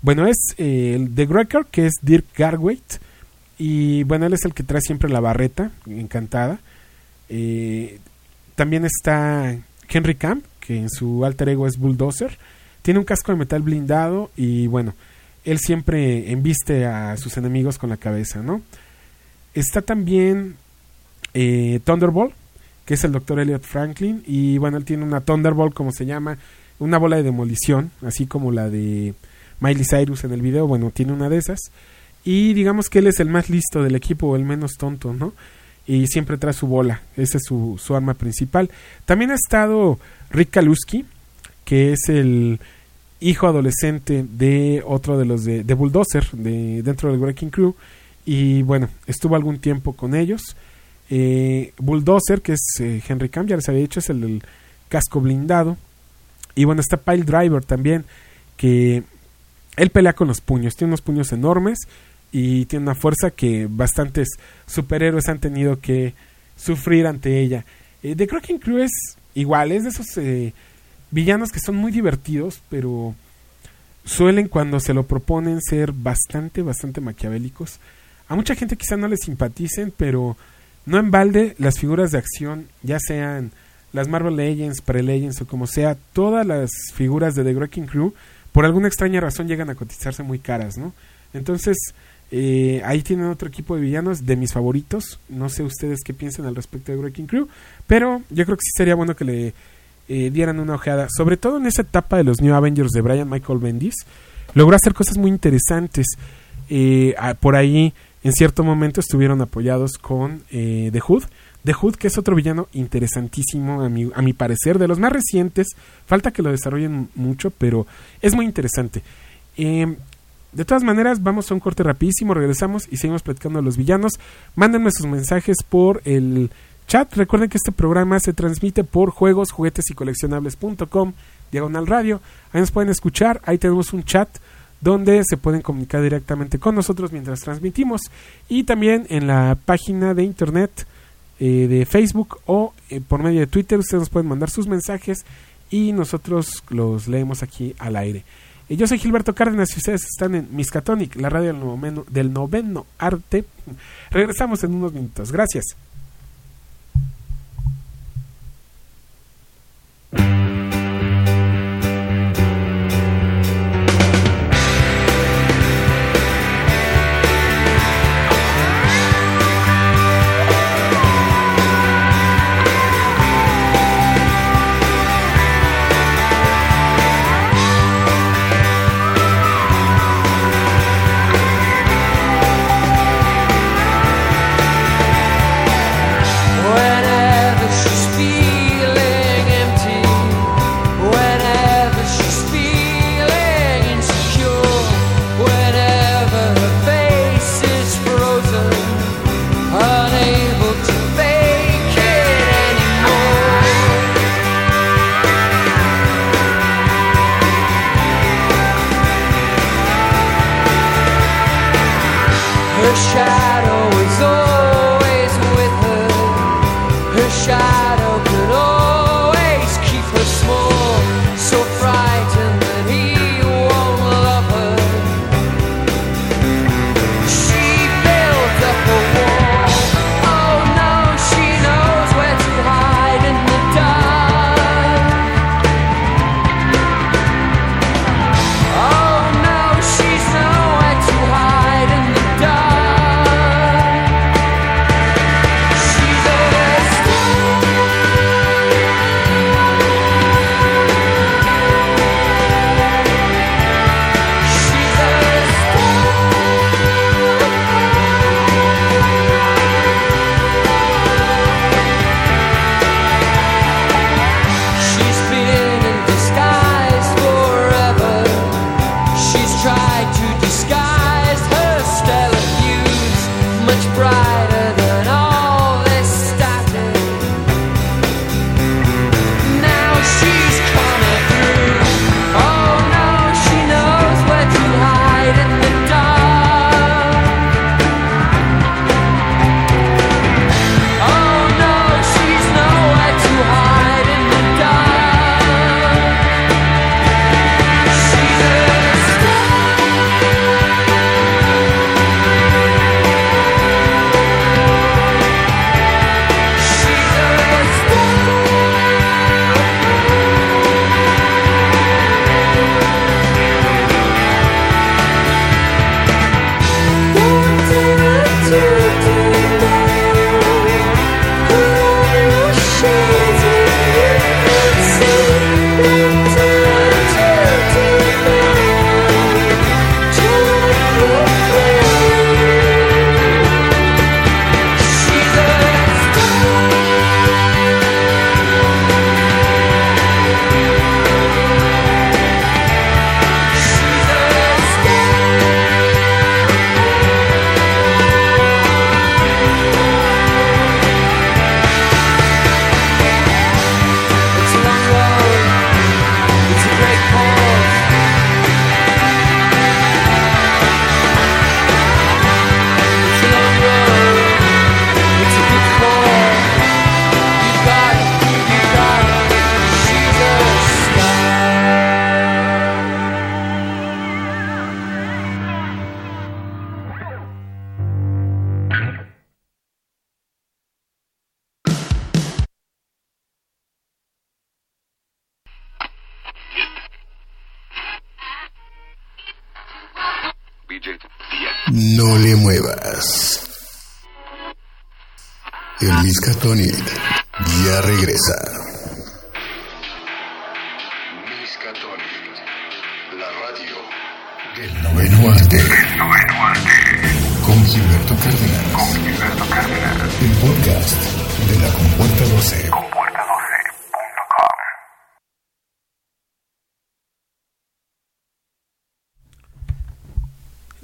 Bueno, es eh, de Wrecker, que es Dirk Garwaite. Y bueno, él es el que trae siempre la barreta, encantada. Eh, también está Henry Camp, que en su alter ego es Bulldozer. Tiene un casco de metal blindado y bueno, él siempre embiste a sus enemigos con la cabeza, ¿no? Está también eh, Thunderbolt, que es el doctor Elliot Franklin. Y bueno, él tiene una Thunderbolt, como se llama, una bola de demolición, así como la de Miley Cyrus en el video. Bueno, tiene una de esas. Y digamos que él es el más listo del equipo, o el menos tonto, ¿no? Y siempre trae su bola, esa es su, arma principal. También ha estado Rick Kaluski, que es el hijo adolescente de otro de los de, Bulldozer, de, dentro del Breaking Crew. Y bueno, estuvo algún tiempo con ellos. Eh, Bulldozer, que es eh, Henry Camp, ya les había dicho, es el, casco blindado. Y bueno, está Pile Driver también, que él pelea con los puños, tiene unos puños enormes y tiene una fuerza que bastantes superhéroes han tenido que sufrir ante ella. Eh, The Cracking Crew es igual, es de esos eh, villanos que son muy divertidos, pero suelen cuando se lo proponen ser bastante, bastante maquiavélicos. A mucha gente quizá no les simpaticen, pero no en balde las figuras de acción, ya sean las Marvel Legends, Pre-Legends o como sea, todas las figuras de The Wrecking Crew, por alguna extraña razón llegan a cotizarse muy caras, ¿no? Entonces, eh, ahí tienen otro equipo de villanos de mis favoritos. No sé ustedes qué piensan al respecto de Wrecking Crew, pero yo creo que sí sería bueno que le eh, dieran una ojeada, sobre todo en esa etapa de los New Avengers de Brian Michael Bendis. Logró hacer cosas muy interesantes. Eh, por ahí, en cierto momento, estuvieron apoyados con eh, The Hood. The Hood, que es otro villano interesantísimo, a mi, a mi parecer, de los más recientes. Falta que lo desarrollen mucho, pero es muy interesante. Eh, de todas maneras, vamos a un corte rapidísimo, regresamos y seguimos platicando a los villanos. Mándenme sus mensajes por el chat. Recuerden que este programa se transmite por juegos, juguetes y coleccionables.com, diagonal radio. Ahí nos pueden escuchar, ahí tenemos un chat donde se pueden comunicar directamente con nosotros mientras transmitimos. Y también en la página de internet eh, de Facebook o eh, por medio de Twitter, ustedes nos pueden mandar sus mensajes y nosotros los leemos aquí al aire. Yo soy Gilberto Cárdenas y ustedes están en Miskatonic, la radio del noveno, del noveno arte. Regresamos en unos minutos. Gracias.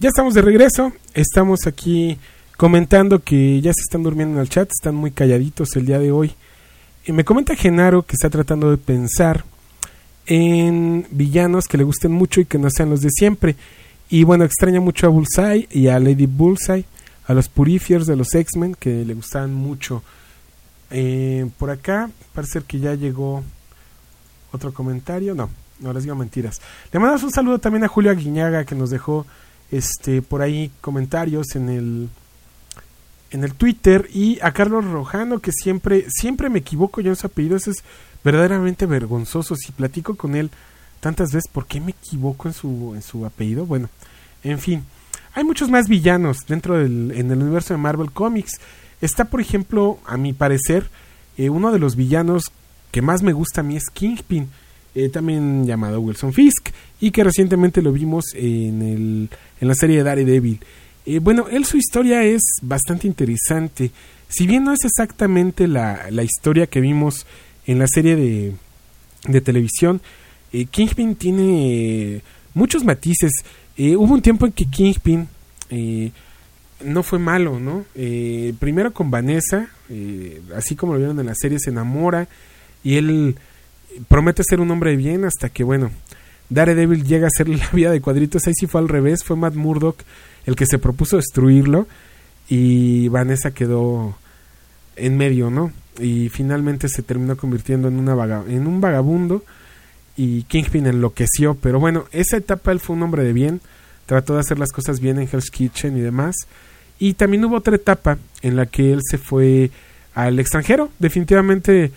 Ya estamos de regreso. Estamos aquí comentando que ya se están durmiendo en el chat. Están muy calladitos el día de hoy. Y me comenta Genaro que está tratando de pensar en villanos que le gusten mucho y que no sean los de siempre. Y bueno, extraña mucho a Bullseye y a Lady Bullseye, a los Purifiers de los X-Men que le gustaban mucho. Eh, por acá parece que ya llegó otro comentario. No, no les digo mentiras. Le mandamos un saludo también a Julio Aguiñaga que nos dejó este por ahí comentarios en el en el Twitter y a Carlos Rojano que siempre siempre me equivoco yo en su apellido eso es verdaderamente vergonzoso. Si platico con él tantas veces por qué me equivoco en su en su apellido bueno en fin hay muchos más villanos dentro del en el universo de Marvel Comics. Está por ejemplo a mi parecer eh, uno de los villanos que más me gusta a mí es Kingpin eh, también llamado Wilson Fisk, y que recientemente lo vimos en, el, en la serie de Daredevil. Eh, bueno, él su historia es bastante interesante. Si bien no es exactamente la, la historia que vimos en la serie de, de televisión, eh, Kingpin tiene muchos matices. hubo un tiempo en que Kingpin no fue malo, ¿no? primero con Vanessa, así como lo vieron en la serie, se enamora y él promete ser un hombre de bien hasta que, bueno, Daredevil llega a ser la vida de cuadritos. Ahí sí fue al revés, fue Matt Murdock el que se propuso destruirlo y Vanessa quedó en medio, ¿no? Y finalmente se terminó convirtiendo en, en un vagabundo y Kingpin enloqueció. Pero bueno, esa etapa él fue un hombre de bien, trató de hacer las cosas bien en Hell's Kitchen y demás. Y también hubo otra etapa en la que él se fue al extranjero. Definitivamente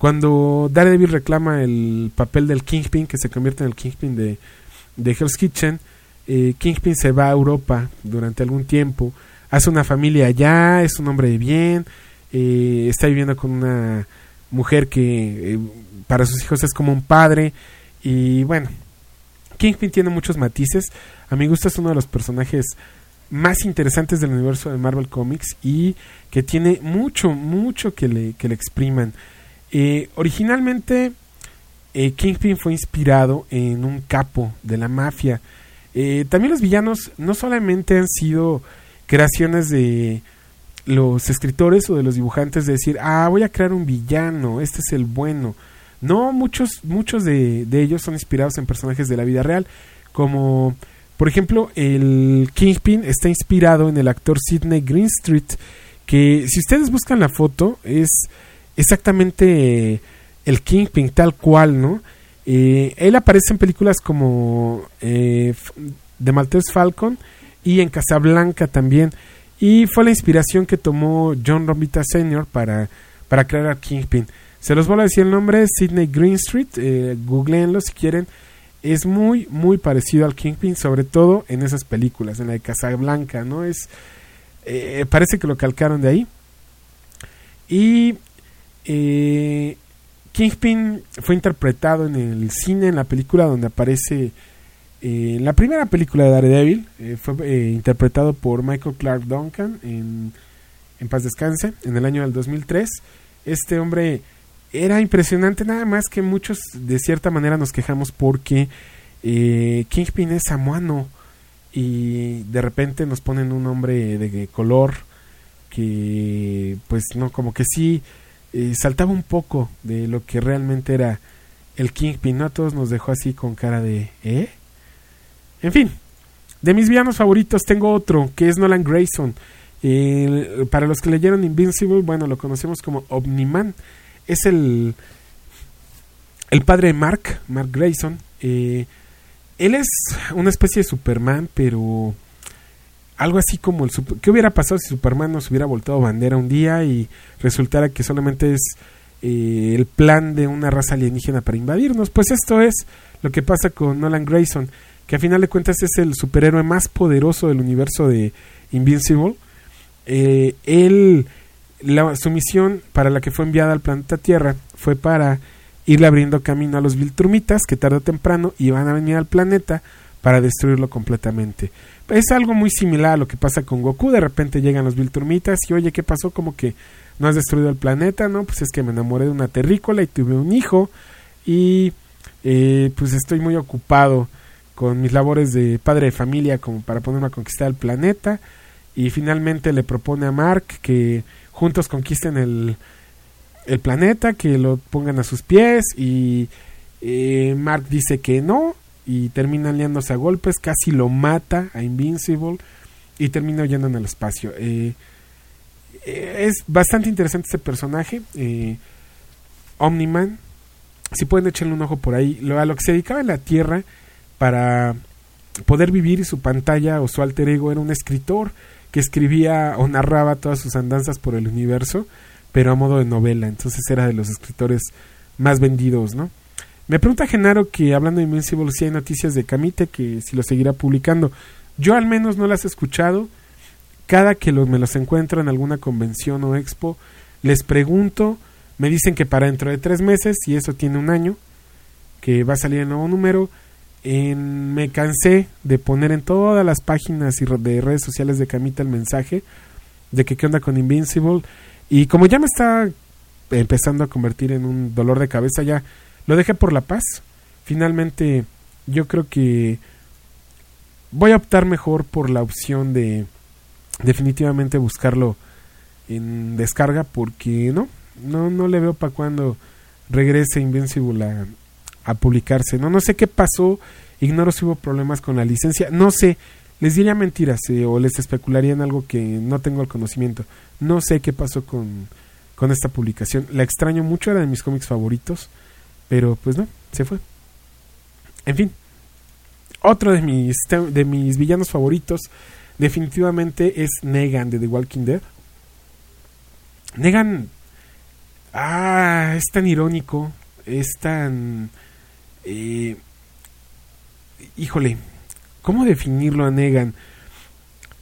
cuando Daredevil reclama el papel del Kingpin, que se convierte en el Kingpin de, de Hell's Kitchen, eh, Kingpin se va a Europa durante algún tiempo, hace una familia allá, es un hombre de bien, eh, está viviendo con una mujer que eh, para sus hijos es como un padre, y bueno, Kingpin tiene muchos matices, a mi gusto es uno de los personajes más interesantes del universo de Marvel Comics y que tiene mucho, mucho que le, que le expriman. Eh, originalmente, eh, Kingpin fue inspirado en un capo de la mafia. Eh, también los villanos no solamente han sido creaciones de los escritores o de los dibujantes de decir, ah, voy a crear un villano, este es el bueno. No, muchos, muchos de, de ellos son inspirados en personajes de la vida real, como por ejemplo el Kingpin está inspirado en el actor Sidney Greenstreet, que si ustedes buscan la foto es exactamente el Kingpin tal cual, ¿no? Eh, él aparece en películas como eh, The Maltese Falcon y en Casablanca también. Y fue la inspiración que tomó John Romita Sr. para, para crear a Kingpin. Se los voy a decir el nombre, Sidney Greenstreet, eh, googleenlo si quieren. Es muy, muy parecido al Kingpin, sobre todo en esas películas, en la de Casablanca, ¿no? Es, eh, parece que lo calcaron de ahí. Y eh, Kingpin fue interpretado en el cine, en la película donde aparece, eh, en la primera película de Daredevil, eh, fue eh, interpretado por Michael Clark Duncan en, en Paz Descanse, en el año del 2003. Este hombre era impresionante, nada más que muchos de cierta manera nos quejamos porque Kingpin es samuano y de repente nos ponen un hombre de color que pues no como que sí eh, saltaba un poco de lo que realmente era el Kingpin, ¿no? A todos nos dejó así con cara de ¿eh? En fin, de mis villanos favoritos tengo otro, que es Nolan Grayson. para los que leyeron Invincible, bueno, lo conocemos como Omniman. Es el, el padre de Mark, Mark Grayson. Eh, él es una especie de Superman, pero algo así como el super- qué hubiera pasado si Superman nos hubiera voltado bandera un día y resultara que solamente es eh, el plan de una raza alienígena para invadirnos. Pues esto es lo que pasa con Nolan Grayson, que a final de cuentas es el superhéroe más poderoso del universo de Invincible. Eh, él, la, su misión para la que fue enviada al planeta Tierra fue para irle abriendo camino a los Viltrumitas, que tarde o temprano iban a venir al planeta para destruirlo completamente. Es algo muy similar a lo que pasa con Goku. De repente llegan los Viltrumitas y, oye, ¿qué pasó? Como que no has destruido el planeta, ¿no? Pues es que me enamoré de una terrícola y tuve un hijo y eh, pues estoy muy ocupado con mis labores de padre de familia como para ponerme a conquistar el planeta y finalmente le propone a Mark que juntos conquisten el, el planeta, que lo pongan a sus pies y eh, Mark dice que no y terminan liándose a golpes, casi lo mata a Invincible y termina huyendo en el espacio. Eh, eh, es bastante interesante este personaje, eh, Omniman. Si pueden echarle un ojo por ahí, lo, a lo que se dedicaba en la Tierra para poder vivir su pantalla o su alter ego era un escritor que escribía o narraba todas sus andanzas por el universo, pero a modo de novela. Entonces era de los escritores más vendidos, ¿no? Me pregunta Genaro que hablando de Invincible si hay noticias de Camite, que si lo seguirá publicando. Yo al menos no las he escuchado. Cada que me los encuentro en alguna convención o expo, les pregunto, me dicen que para dentro de tres meses, y eso tiene un año, que va a salir el nuevo número. En, me cansé de poner en todas las páginas y de redes sociales de Camita el mensaje de que qué onda con Invincible. Y como ya me está empezando a convertir en un dolor de cabeza, ya lo dejé por la paz. Finalmente, yo creo que voy a optar mejor por la opción de definitivamente buscarlo en descarga porque no, no, no le veo para cuando regrese Invincible a, a publicarse. No, no sé qué pasó, ignoro si hubo problemas con la licencia, no sé, les diría mentiras eh, o les especularía en algo que no tengo el conocimiento. No sé qué pasó con, con esta publicación. La extraño mucho, era de mis cómics favoritos, pero pues no, se fue. En fin, otro de mis, de mis villanos favoritos definitivamente es Negan de The Walking Dead. Negan, ah, es tan irónico, es tan... eh, híjole, ¿cómo definirlo a Negan?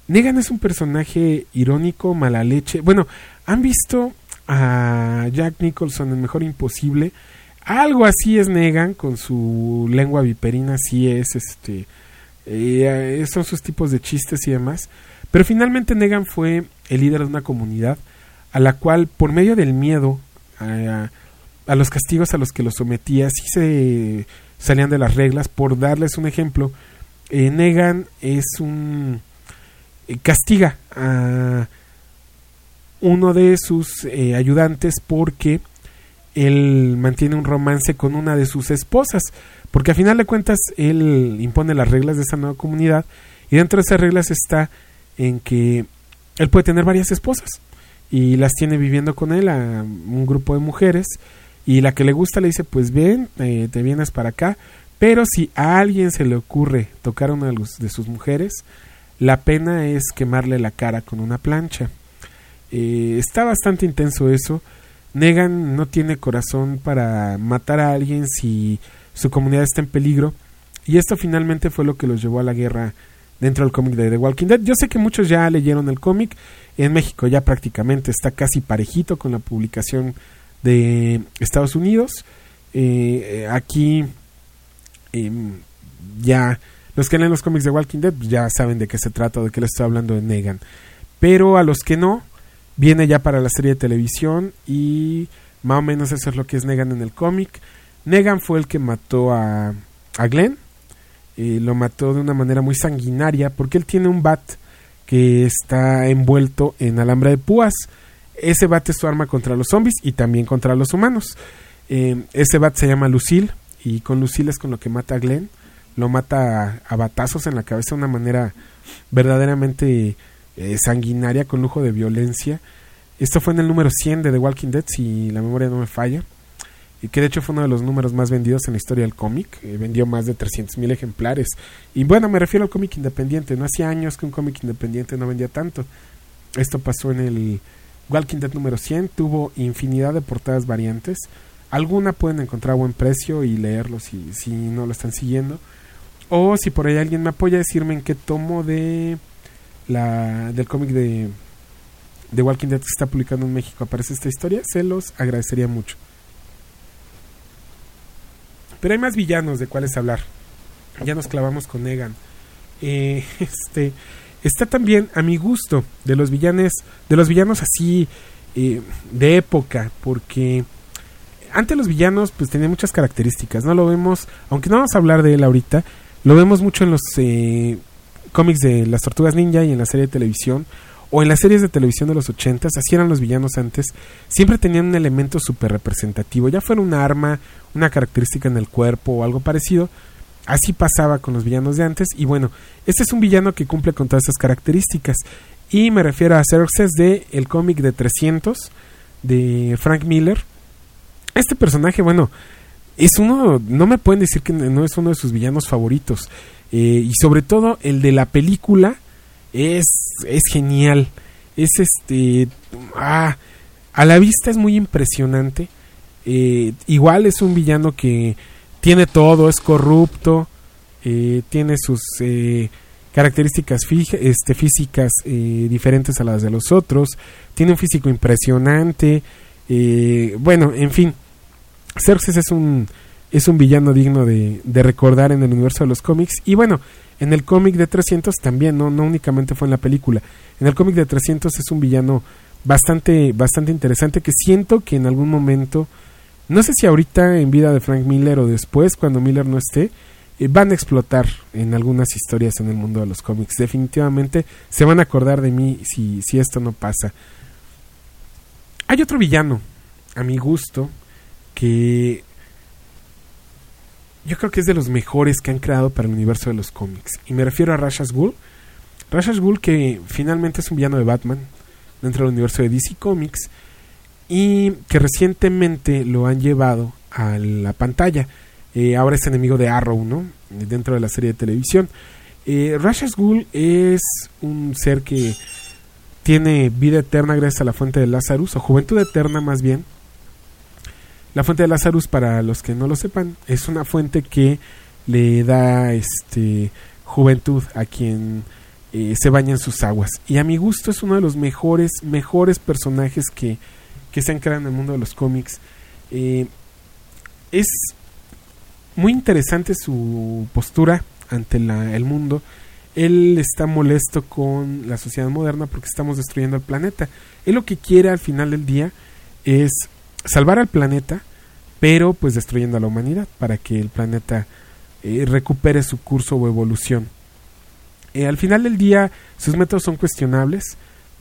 Negan es un personaje irónico, mala leche. Bueno, ¿han visto a Jack Nicholson en Mejor Imposible? Algo así es Negan, con su lengua viperina, así es, este... eh, son sus tipos de chistes y demás. Pero finalmente Negan fue el líder de una comunidad a la cual, por medio del miedo a, los castigos a los que los sometía, sí se salían de las reglas. Por darles un ejemplo, eh, Negan es un eh, castiga a uno de sus eh, ayudantes porque él mantiene un romance con una de sus esposas, porque a final de cuentas él impone las reglas de esa nueva comunidad y dentro de esas reglas está en que él puede tener varias esposas y las tiene viviendo con él a un grupo de mujeres y la que le gusta le dice pues ven, eh, te vienes para acá, pero si a alguien se le ocurre tocar a una de sus mujeres, la pena es quemarle la cara con una plancha. Eh, está bastante intenso eso. Negan no tiene corazón para matar a alguien si su comunidad está en peligro. Y esto finalmente fue lo que los llevó a la guerra dentro del cómic de The Walking Dead. Yo sé que muchos ya leyeron el cómic. En México ya prácticamente está casi parejito con la publicación de Estados Unidos. Eh, eh, aquí em, ya los que leen los cómics de Walking Dead pues, ya saben de qué se trata, de qué les estoy hablando de Negan. Pero a los que no, viene ya para la serie de televisión y más o menos eso es lo que es Negan en el cómic. Negan fue el que mató a, a Glenn. eh, lo mató de una manera muy sanguinaria porque él tiene un bat que está envuelto en alambre de púas. Ese bat es su arma contra los zombies y también contra los humanos. Eh, ese bat se llama Lucille y con Lucille es con lo que mata a Glenn. Lo mata a, a batazos en la cabeza de una manera verdaderamente eh, sanguinaria, con lujo de violencia. Esto fue en el número 100 de The Walking Dead, si la memoria no me falla. y que de hecho fue uno de los números más vendidos en la historia del cómic, eh, vendió más de 300.000 ejemplares. Y bueno, me refiero al cómic independiente, no hacía años que un cómic independiente no vendía tanto. Esto pasó en el Walking Dead número 100, tuvo infinidad de portadas variantes. Alguna pueden encontrar a buen precio y leerlo si, si no lo están siguiendo. O si por ahí alguien me apoya, decirme en qué tomo de la del cómic de, de Walking Dead que está publicando en México aparece esta historia, se los agradecería mucho. Pero hay más villanos de cuáles hablar. Ya nos clavamos con Negan. Eh, [LAUGHS] este está también a mi gusto de los villanes, de los villanos así eh, de época, porque antes los villanos pues tenían muchas características. No lo vemos, aunque no vamos a hablar de él ahorita, lo vemos mucho en los eh, cómics de las Tortugas Ninja y en la serie de televisión o en las series de televisión de los ochentas, así eran los villanos antes, siempre tenían un elemento súper representativo, ya fuera un arma, una característica en el cuerpo o algo parecido, así pasaba con los villanos de antes, y bueno, este es un villano que cumple con todas esas características, y me refiero a Xerxes de el cómic de 300 de Frank Miller. Este personaje, bueno, es uno, no me pueden decir que no es uno de sus villanos favoritos, eh, y sobre todo el de la película, es, es genial. Es este. Ah, a la vista es muy impresionante. Eh, igual es un villano que tiene todo, es corrupto, eh, tiene sus características este, físicas diferentes a las de los otros, tiene un físico impresionante. bueno, en fin, Xerxes es un, es un villano digno de, de recordar en el universo de los cómics. Y bueno, en el cómic de 300 también, no, no únicamente fue en la película. En el cómic de 300 es un villano bastante, bastante interesante que siento que en algún momento, no sé si ahorita en vida de Frank Miller o después, cuando Miller no esté, eh, van a explotar en algunas historias en el mundo de los cómics. Definitivamente se van a acordar de mí si, si esto no pasa. Hay otro villano, a mi gusto, que yo creo que es de los mejores que han creado para el universo de los cómics. Y me refiero a Rashas Ghul. Rashas Ghul que finalmente es un villano de Batman dentro del universo de DC Comics y que recientemente lo han llevado a la pantalla. Eh, ahora es enemigo de Arrow, ¿no? Dentro de la serie de televisión. Eh, Rashas Ghul es un ser que tiene vida eterna gracias a la fuente de Lazarus, o juventud eterna más bien, la fuente de Lazarus, para los que no lo sepan, es una fuente que le da este juventud a quien eh, se baña en sus aguas. Y a mi gusto es uno de los mejores, mejores personajes que, que se han creado en el mundo de los cómics. Eh, es muy interesante su postura ante el mundo. Él está molesto con la sociedad moderna porque estamos destruyendo el planeta. Él lo que quiere al final del día es salvar al planeta pero pues destruyendo a la humanidad para que el planeta eh, recupere su curso o evolución. Eh, al final del día sus métodos son cuestionables,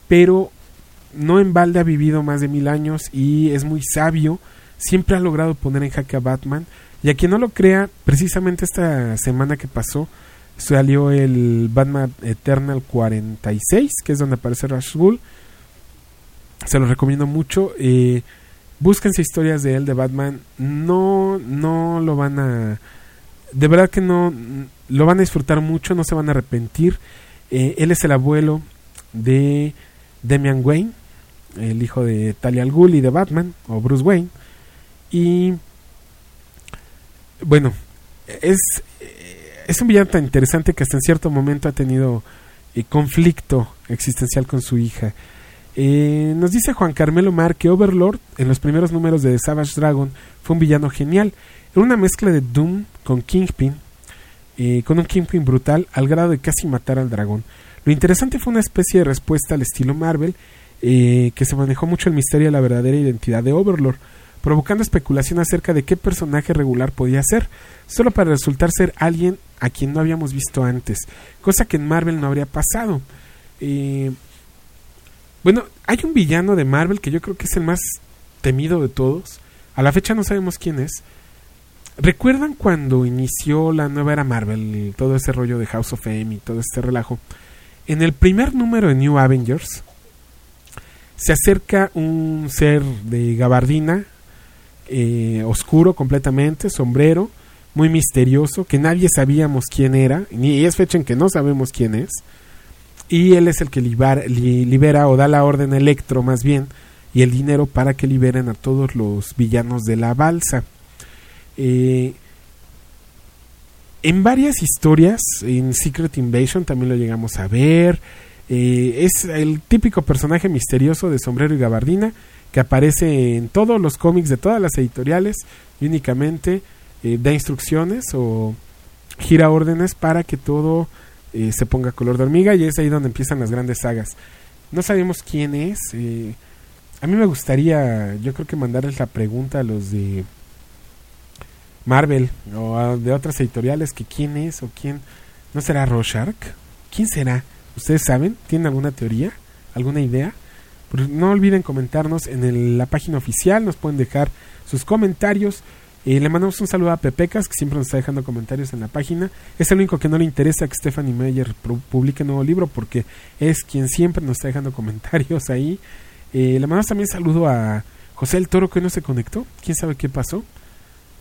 pero no en balde ha vivido más de mil años y es muy sabio, siempre ha logrado poner en jaque a Batman, y a quien no lo crea, precisamente esta semana que pasó, salió el Batman Eternal 46, que es donde aparece Ra's Ghul. Se lo recomiendo mucho. Eh, búsquense historias de él, de Batman, no, no lo van a, de verdad que no, lo van a disfrutar mucho, no se van a arrepentir. Eh, él es el abuelo de Damian Wayne, el hijo de Talia al Ghul y de Batman, o Bruce Wayne. Y bueno, es, es un villano tan interesante que hasta en cierto momento ha tenido eh, conflicto existencial con su hija. Eh, nos dice Juan Carmelo Mar que Overlord en los primeros números de Savage Dragon fue un villano genial. Era una mezcla de Doom con Kingpin, eh, con un Kingpin brutal al grado de casi matar al dragón. Lo interesante fue una especie de respuesta al estilo Marvel, eh, que se manejó mucho el misterio de la verdadera identidad de Overlord, provocando especulación acerca de qué personaje regular podía ser, solo para resultar ser alguien a quien no habíamos visto antes, cosa que en Marvel no habría pasado. Eh, bueno, hay un villano de Marvel que yo creo que es el más temido de todos. A la fecha no sabemos quién es. ¿Recuerdan cuando inició la nueva era Marvel, todo ese rollo de House of M y todo este relajo? En el primer número de New Avengers se acerca un ser de gabardina eh, oscuro completamente, sombrero, muy misterioso, que nadie sabíamos quién era, ni es fecha en que no sabemos quién es. Y él es el que libera, o da la orden Electro más bien y el dinero para que liberen a todos los villanos de la balsa. Eh, en varias historias, en Secret Invasion también lo llegamos a ver. Eh, es el típico personaje misterioso de sombrero y gabardina que aparece en todos los cómics de todas las editoriales y únicamente eh, da instrucciones o gira órdenes para que todo eh, se ponga color de hormiga y es ahí donde empiezan las grandes sagas. No sabemos quién es. a mí me gustaría, yo creo que mandarles la pregunta a los de Marvel o de otras editoriales que quién es o quién no será Rorschach. ¿Quién será? ¿Ustedes saben? ¿Tienen alguna teoría? ¿Alguna idea? Pues no olviden comentarnos en la página oficial, nos pueden dejar sus comentarios. Eh, le mandamos un saludo a Pepecas, que siempre nos está dejando comentarios en la página. Es el único que no le interesa que Stephanie Meyer publique nuevo libro, porque es quien siempre nos está dejando [LAUGHS] comentarios ahí. Eh, le mandamos también saludo a José el Toro, que no se conectó. ¿Quién sabe qué pasó?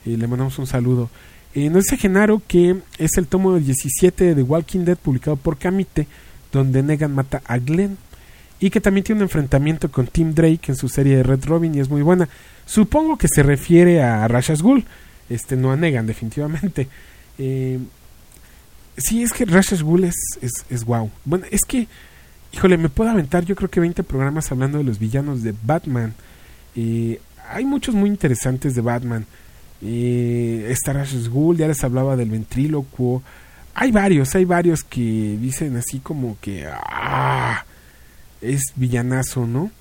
le mandamos un saludo. Eh, nos dice Genaro que es el tomo 17 de Walking Dead publicado por Camite, donde Negan mata a Glenn. Y que también tiene un enfrentamiento con Tim Drake en su serie de Red Robin y es muy buena. Supongo que se refiere a Rashas Ghul, este, no a Negan, definitivamente. [LAUGHS] Eh, sí, es que Rashas Ghul es, es, es wow. Bueno, es que, híjole, me puedo aventar yo creo que 20 programas hablando de los villanos de Batman. Eh, hay muchos muy interesantes de Batman. Y Star Ghoul, ya les hablaba del ventrílocuo. Hay varios, hay varios que dicen así como que ah, es villanazo, ¿no?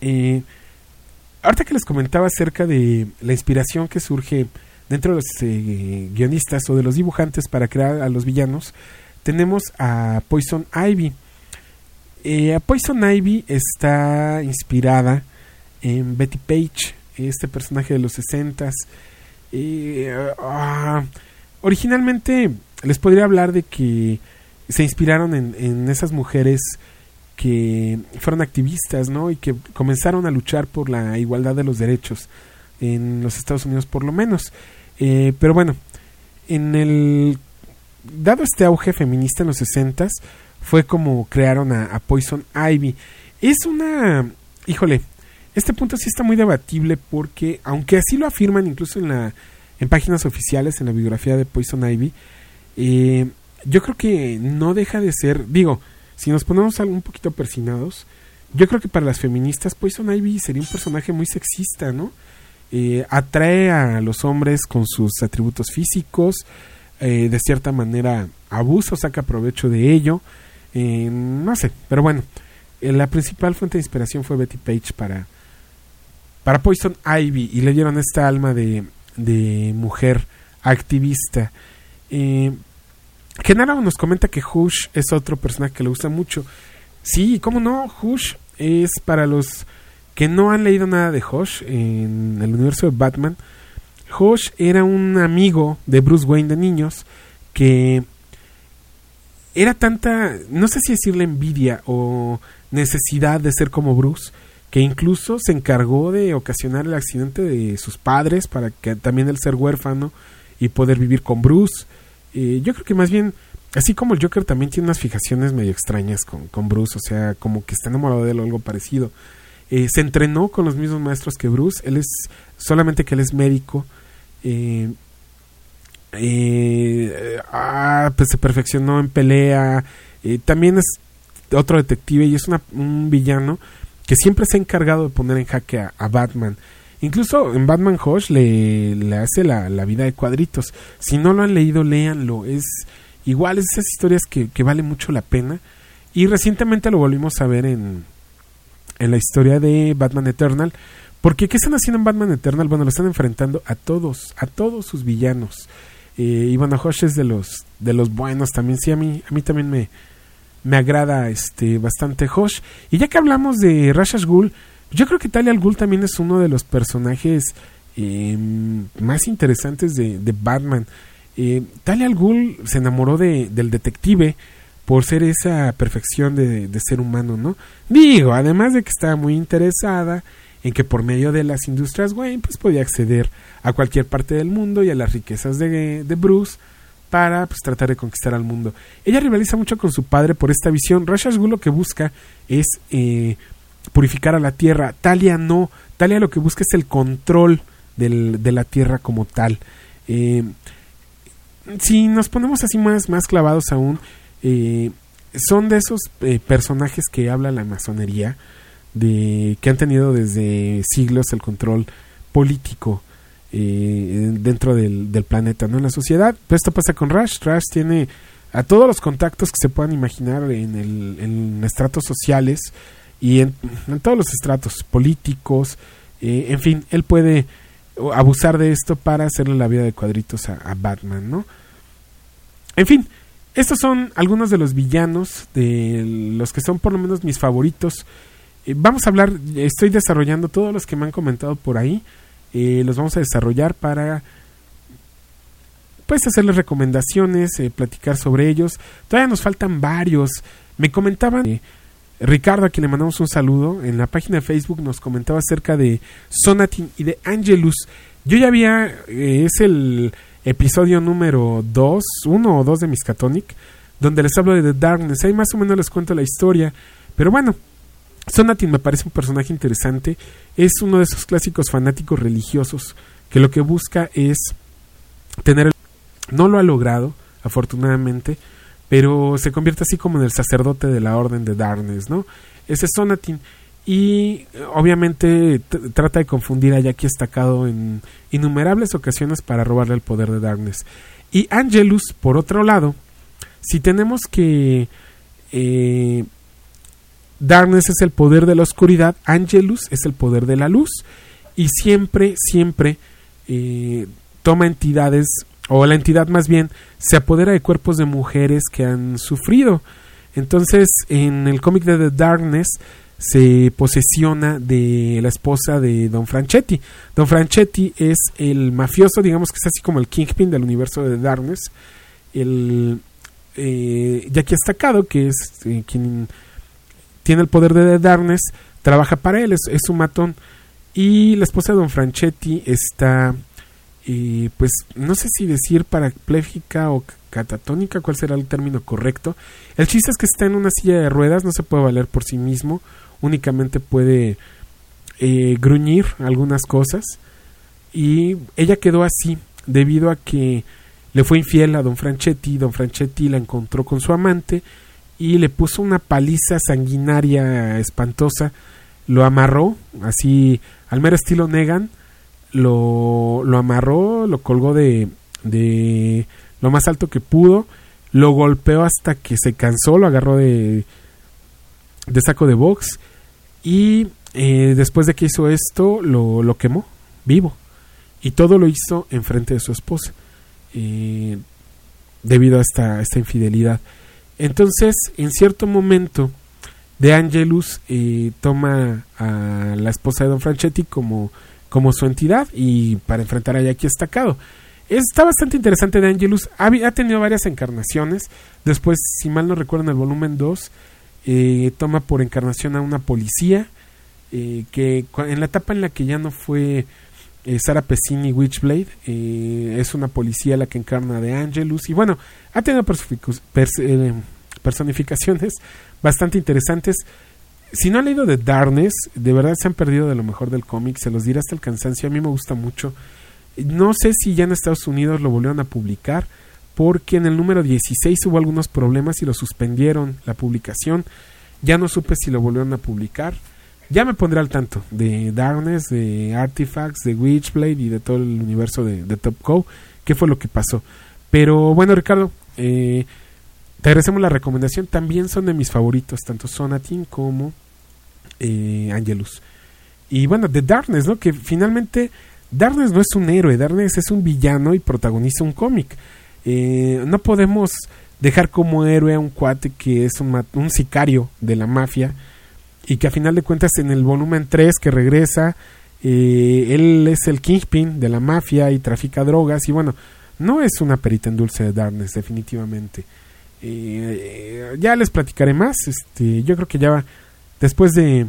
Eh, ahorita que les comentaba acerca de la inspiración que surge dentro de los eh, guionistas o de los dibujantes para crear a los villanos, tenemos a Poison Ivy. Eh, Poison Ivy está inspirada en Betty Page, este personaje de los 60 ah, originalmente les podría hablar de que se inspiraron en, esas mujeres que fueron activistas, ¿no? Y que comenzaron a luchar por la igualdad de los derechos en los Estados Unidos, por lo menos. Eh, pero bueno, en el dado este auge feminista en los 60 fue como crearon a, Poison Ivy. Es una, híjole, este punto sí está muy debatible porque, aunque así lo afirman incluso en, la, en páginas oficiales, en la biografía de Poison Ivy, eh, yo creo que no deja de ser, digo, si nos ponemos un poquito persinados, yo creo que para las feministas Poison Ivy sería un personaje muy sexista, ¿no? Eh, atrae a los hombres con sus atributos físicos, eh, de cierta manera abusa saca provecho de ello, no sé, pero bueno, la principal fuente de inspiración fue Betty Page para, para Poison Ivy y le dieron esta alma de, de mujer activista. Genaro nos comenta que Hush es otro personaje que le gusta mucho. Sí, ¿cómo no? Hush es para los que no han leído nada de Hush en el universo de Batman. Hush era un amigo de Bruce Wayne de niños que era tanta, no sé si decirle envidia o necesidad de ser como Bruce, que incluso se encargó de ocasionar el accidente de sus padres para que también él ser huérfano y poder vivir con Bruce. Eh, yo creo que más bien, así como el Joker también tiene unas fijaciones medio extrañas con, con Bruce, o sea, como que está enamorado de él o algo parecido. Eh, se entrenó con los mismos maestros que Bruce, él es solamente que él es médico. Eh, ah, pues se perfeccionó en pelea. también es otro detective y es un villano que siempre se ha encargado de poner en jaque a, Batman. Incluso en Batman Hush le, le hace la, vida de cuadritos. Si no lo han leído, léanlo. Es igual, es esas historias que, que vale mucho la pena. Y recientemente lo volvimos a ver en, en la historia de Batman Eternal. Porque ¿qué están haciendo en Batman Eternal? Bueno, lo están enfrentando a todos, a todos sus villanos. Eh, y bueno, Hush es de los, de los buenos también. Sí, a mí, a mí también me, me agrada este bastante Hosh. Y ya que hablamos de Rashas Ghul, yo creo que Talia al Ghul también es uno de los personajes em, más interesantes de, Batman. Eh, Talia al Ghul se enamoró de, del detective por ser esa perfección de, ser humano, ¿no? Digo, además de que estaba muy interesada en que por medio de las industrias Wayne pues podía acceder a cualquier parte del mundo y a las riquezas de, de Bruce para pues, tratar de conquistar al mundo. Ella rivaliza mucho con su padre por esta visión. Rashas lo que busca es eh, purificar a la tierra. Talia no. Talia lo que busca es el control del, de la tierra como tal. Eh, si nos ponemos así más, más clavados aún, eh, son de esos eh, personajes que habla la masonería, de, que han tenido desde siglos el control político eh, dentro del, planeta, ¿no? En la sociedad. Pues esto pasa con Rush. Rush tiene a todos los contactos que se puedan imaginar en, el, en estratos sociales y en, todos los estratos políticos. Eh, en fin, él puede abusar de esto para hacerle la vida de cuadritos a, Batman, ¿no? En fin, estos son algunos de los villanos, de los que son por lo menos mis favoritos. Eh, vamos a hablar, estoy desarrollando todos los que me han comentado por ahí. Eh, los vamos a desarrollar para pues hacerles recomendaciones, platicar sobre ellos. Todavía nos faltan varios. Me comentaban Ricardo, a quien le mandamos un saludo, en la página de Facebook nos comentaba acerca de Sonatin y de Angelus. Yo ya había, es el episodio número 2, 1 o 2 de Miskatonic, donde les hablo de The Darkness. Ahí más o menos les cuento la historia. Pero bueno, Sonatin me parece un personaje interesante. Es uno de esos clásicos fanáticos religiosos que lo que busca es tener... No lo ha logrado, afortunadamente, pero se convierte así como en el sacerdote de la orden de Darkness, ¿no? Ese es Sonatin. Y obviamente trata de confundir a Jackie Estacado en innumerables ocasiones para robarle el poder de Darkness. Y Angelus, por otro lado, si tenemos que eh, Darkness es el poder de la oscuridad, Angelus es el poder de la luz. Y siempre, siempre eh, toma entidades, o la entidad más bien, se apodera de cuerpos de mujeres que han sufrido. Entonces, en el cómic de The Darkness se posesiona de la esposa de Don Franchetti. Don Franchetti es el mafioso, digamos que es así como el kingpin del universo de The Darkness. El eh, Jackie Estacado, que es eh, quien tiene el poder de The Darkness, trabaja para él, es, un matón. Y la esposa de Don Franchetti está, eh, pues, no sé si decir parapléjica o catatónica, cuál será el término correcto. El chiste es que está en una silla de ruedas, no se puede valer por sí mismo, únicamente puede eh, gruñir algunas cosas. Y ella quedó así debido a que le fue infiel a don Franchetti, don Franchetti la encontró con su amante y le puso una paliza sanguinaria espantosa, lo amarró, así al mero estilo Negan, lo, lo amarró, lo colgó de, de lo más alto que pudo, lo golpeó hasta que se cansó, lo agarró de, de saco de box y eh, después de que hizo esto lo, lo, quemó vivo y todo lo hizo en frente de su esposa eh, debido a esta, esta infidelidad. Entonces, en cierto momento, De Angelus eh, toma a la esposa de Don Franchetti como, como su entidad y para enfrentar a Jackie Estacado. Está bastante interesante De Angelus. Ha, tenido varias encarnaciones. Después, si mal no recuerdo, en el volumen 2, eh, toma por encarnación a una policía. Eh, que en la etapa en la que ya no fue eh, Sara Pesini Witchblade, es una policía la que encarna de Angelus. Y bueno, ha tenido personificaciones bastante interesantes. Si no han leído de Darkness, de verdad se han perdido de lo mejor del cómic, se los diré hasta el cansancio. A mí me gusta mucho. No sé si ya en Estados Unidos lo volvieron a publicar, porque en el número 16 hubo algunos problemas y lo suspendieron la publicación. Ya no supe si lo volvieron a publicar. Ya me pondré al tanto de Darkness, de Artifacts, de Witchblade y de todo el universo de, Top Co. ¿Qué fue lo que pasó? Pero bueno, Ricardo, eh, te agradecemos la recomendación. También son de mis favoritos, tanto Sonatin como eh, Angelus. Y bueno, de Darkness, ¿no? Que finalmente Darkness no es un héroe, Darkness es un villano y protagoniza un cómic. Eh, no podemos dejar como héroe a un cuate que es un, sicario de la mafia y que a final de cuentas en el volumen 3 que regresa, eh, él es el kingpin de la mafia y trafica drogas y bueno, no es una perita en dulce de Darkness definitivamente. Eh, ya les platicaré más, este, yo creo que ya después de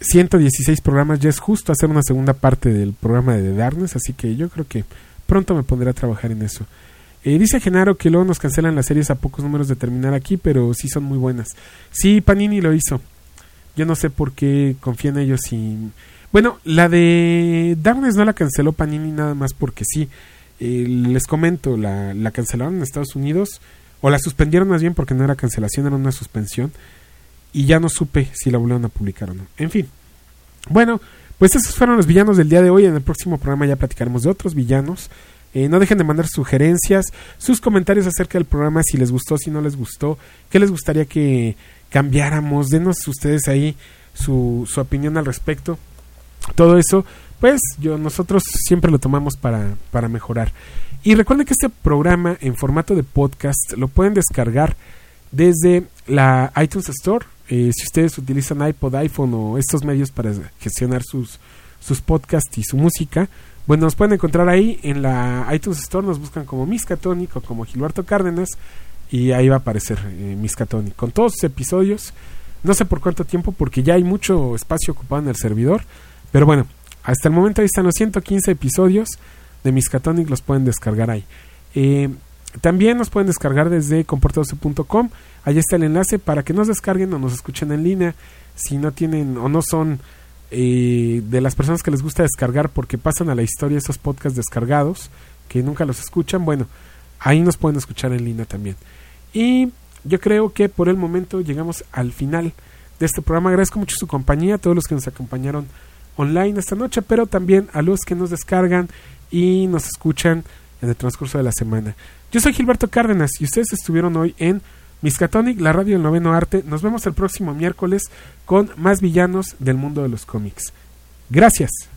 116 programas, ya es justo hacer una segunda parte del programa de The Darkness, así que yo creo que pronto me pondré a trabajar en eso. Eh, dice Genaro que luego nos cancelan las series a pocos números de terminar aquí, pero sí son muy buenas. Sí, Panini lo hizo. Yo no sé por qué confía en ellos y... Bueno, la de Darkness no la canceló Panini nada más porque sí. Eh, les comento, la, la cancelaron en Estados Unidos, o la suspendieron más bien porque no era cancelación, era una suspensión. Y ya no supe si la volvieron a publicar o no. En fin. Bueno, pues esos fueron los villanos del día de hoy. En el próximo programa ya platicaremos de otros villanos. Eh, no dejen de mandar sugerencias, sus comentarios acerca del programa, si les gustó, si no les gustó, qué les gustaría que cambiáramos, denos ustedes ahí su, su opinión al respecto. Todo eso, pues yo nosotros siempre lo tomamos para, para mejorar. Y recuerden que este programa en formato de podcast lo pueden descargar desde la iTunes Store. Eh, si ustedes utilizan iPod, iPhone o estos medios para gestionar sus, sus podcasts y su música, bueno, nos pueden encontrar ahí en la iTunes Store, nos buscan como Miskatonic o como Gilberto Cárdenas y ahí va a aparecer eh, con todos sus episodios. No sé por cuánto tiempo porque ya hay mucho espacio ocupado en el servidor, pero bueno, hasta el momento ahí están los 115 episodios de Miskatonic, los pueden descargar ahí. Eh, también nos pueden descargar desde comportadose.com. Ahí está el enlace para que nos descarguen o nos escuchen en línea. Si no tienen o no son eh, de las personas que les gusta descargar porque pasan a la historia esos podcasts descargados que nunca los escuchan, bueno, ahí nos pueden escuchar en línea también. Y yo creo que por el momento llegamos al final de este programa. Agradezco mucho su compañía, a todos los que nos acompañaron online esta noche, pero también a los que nos descargan y nos escuchan en el transcurso de la semana. Yo soy Gilberto Cárdenas y ustedes estuvieron hoy en Miskatonic, la radio del noveno arte. Nos vemos el próximo miércoles con más villanos del mundo de los cómics. Gracias.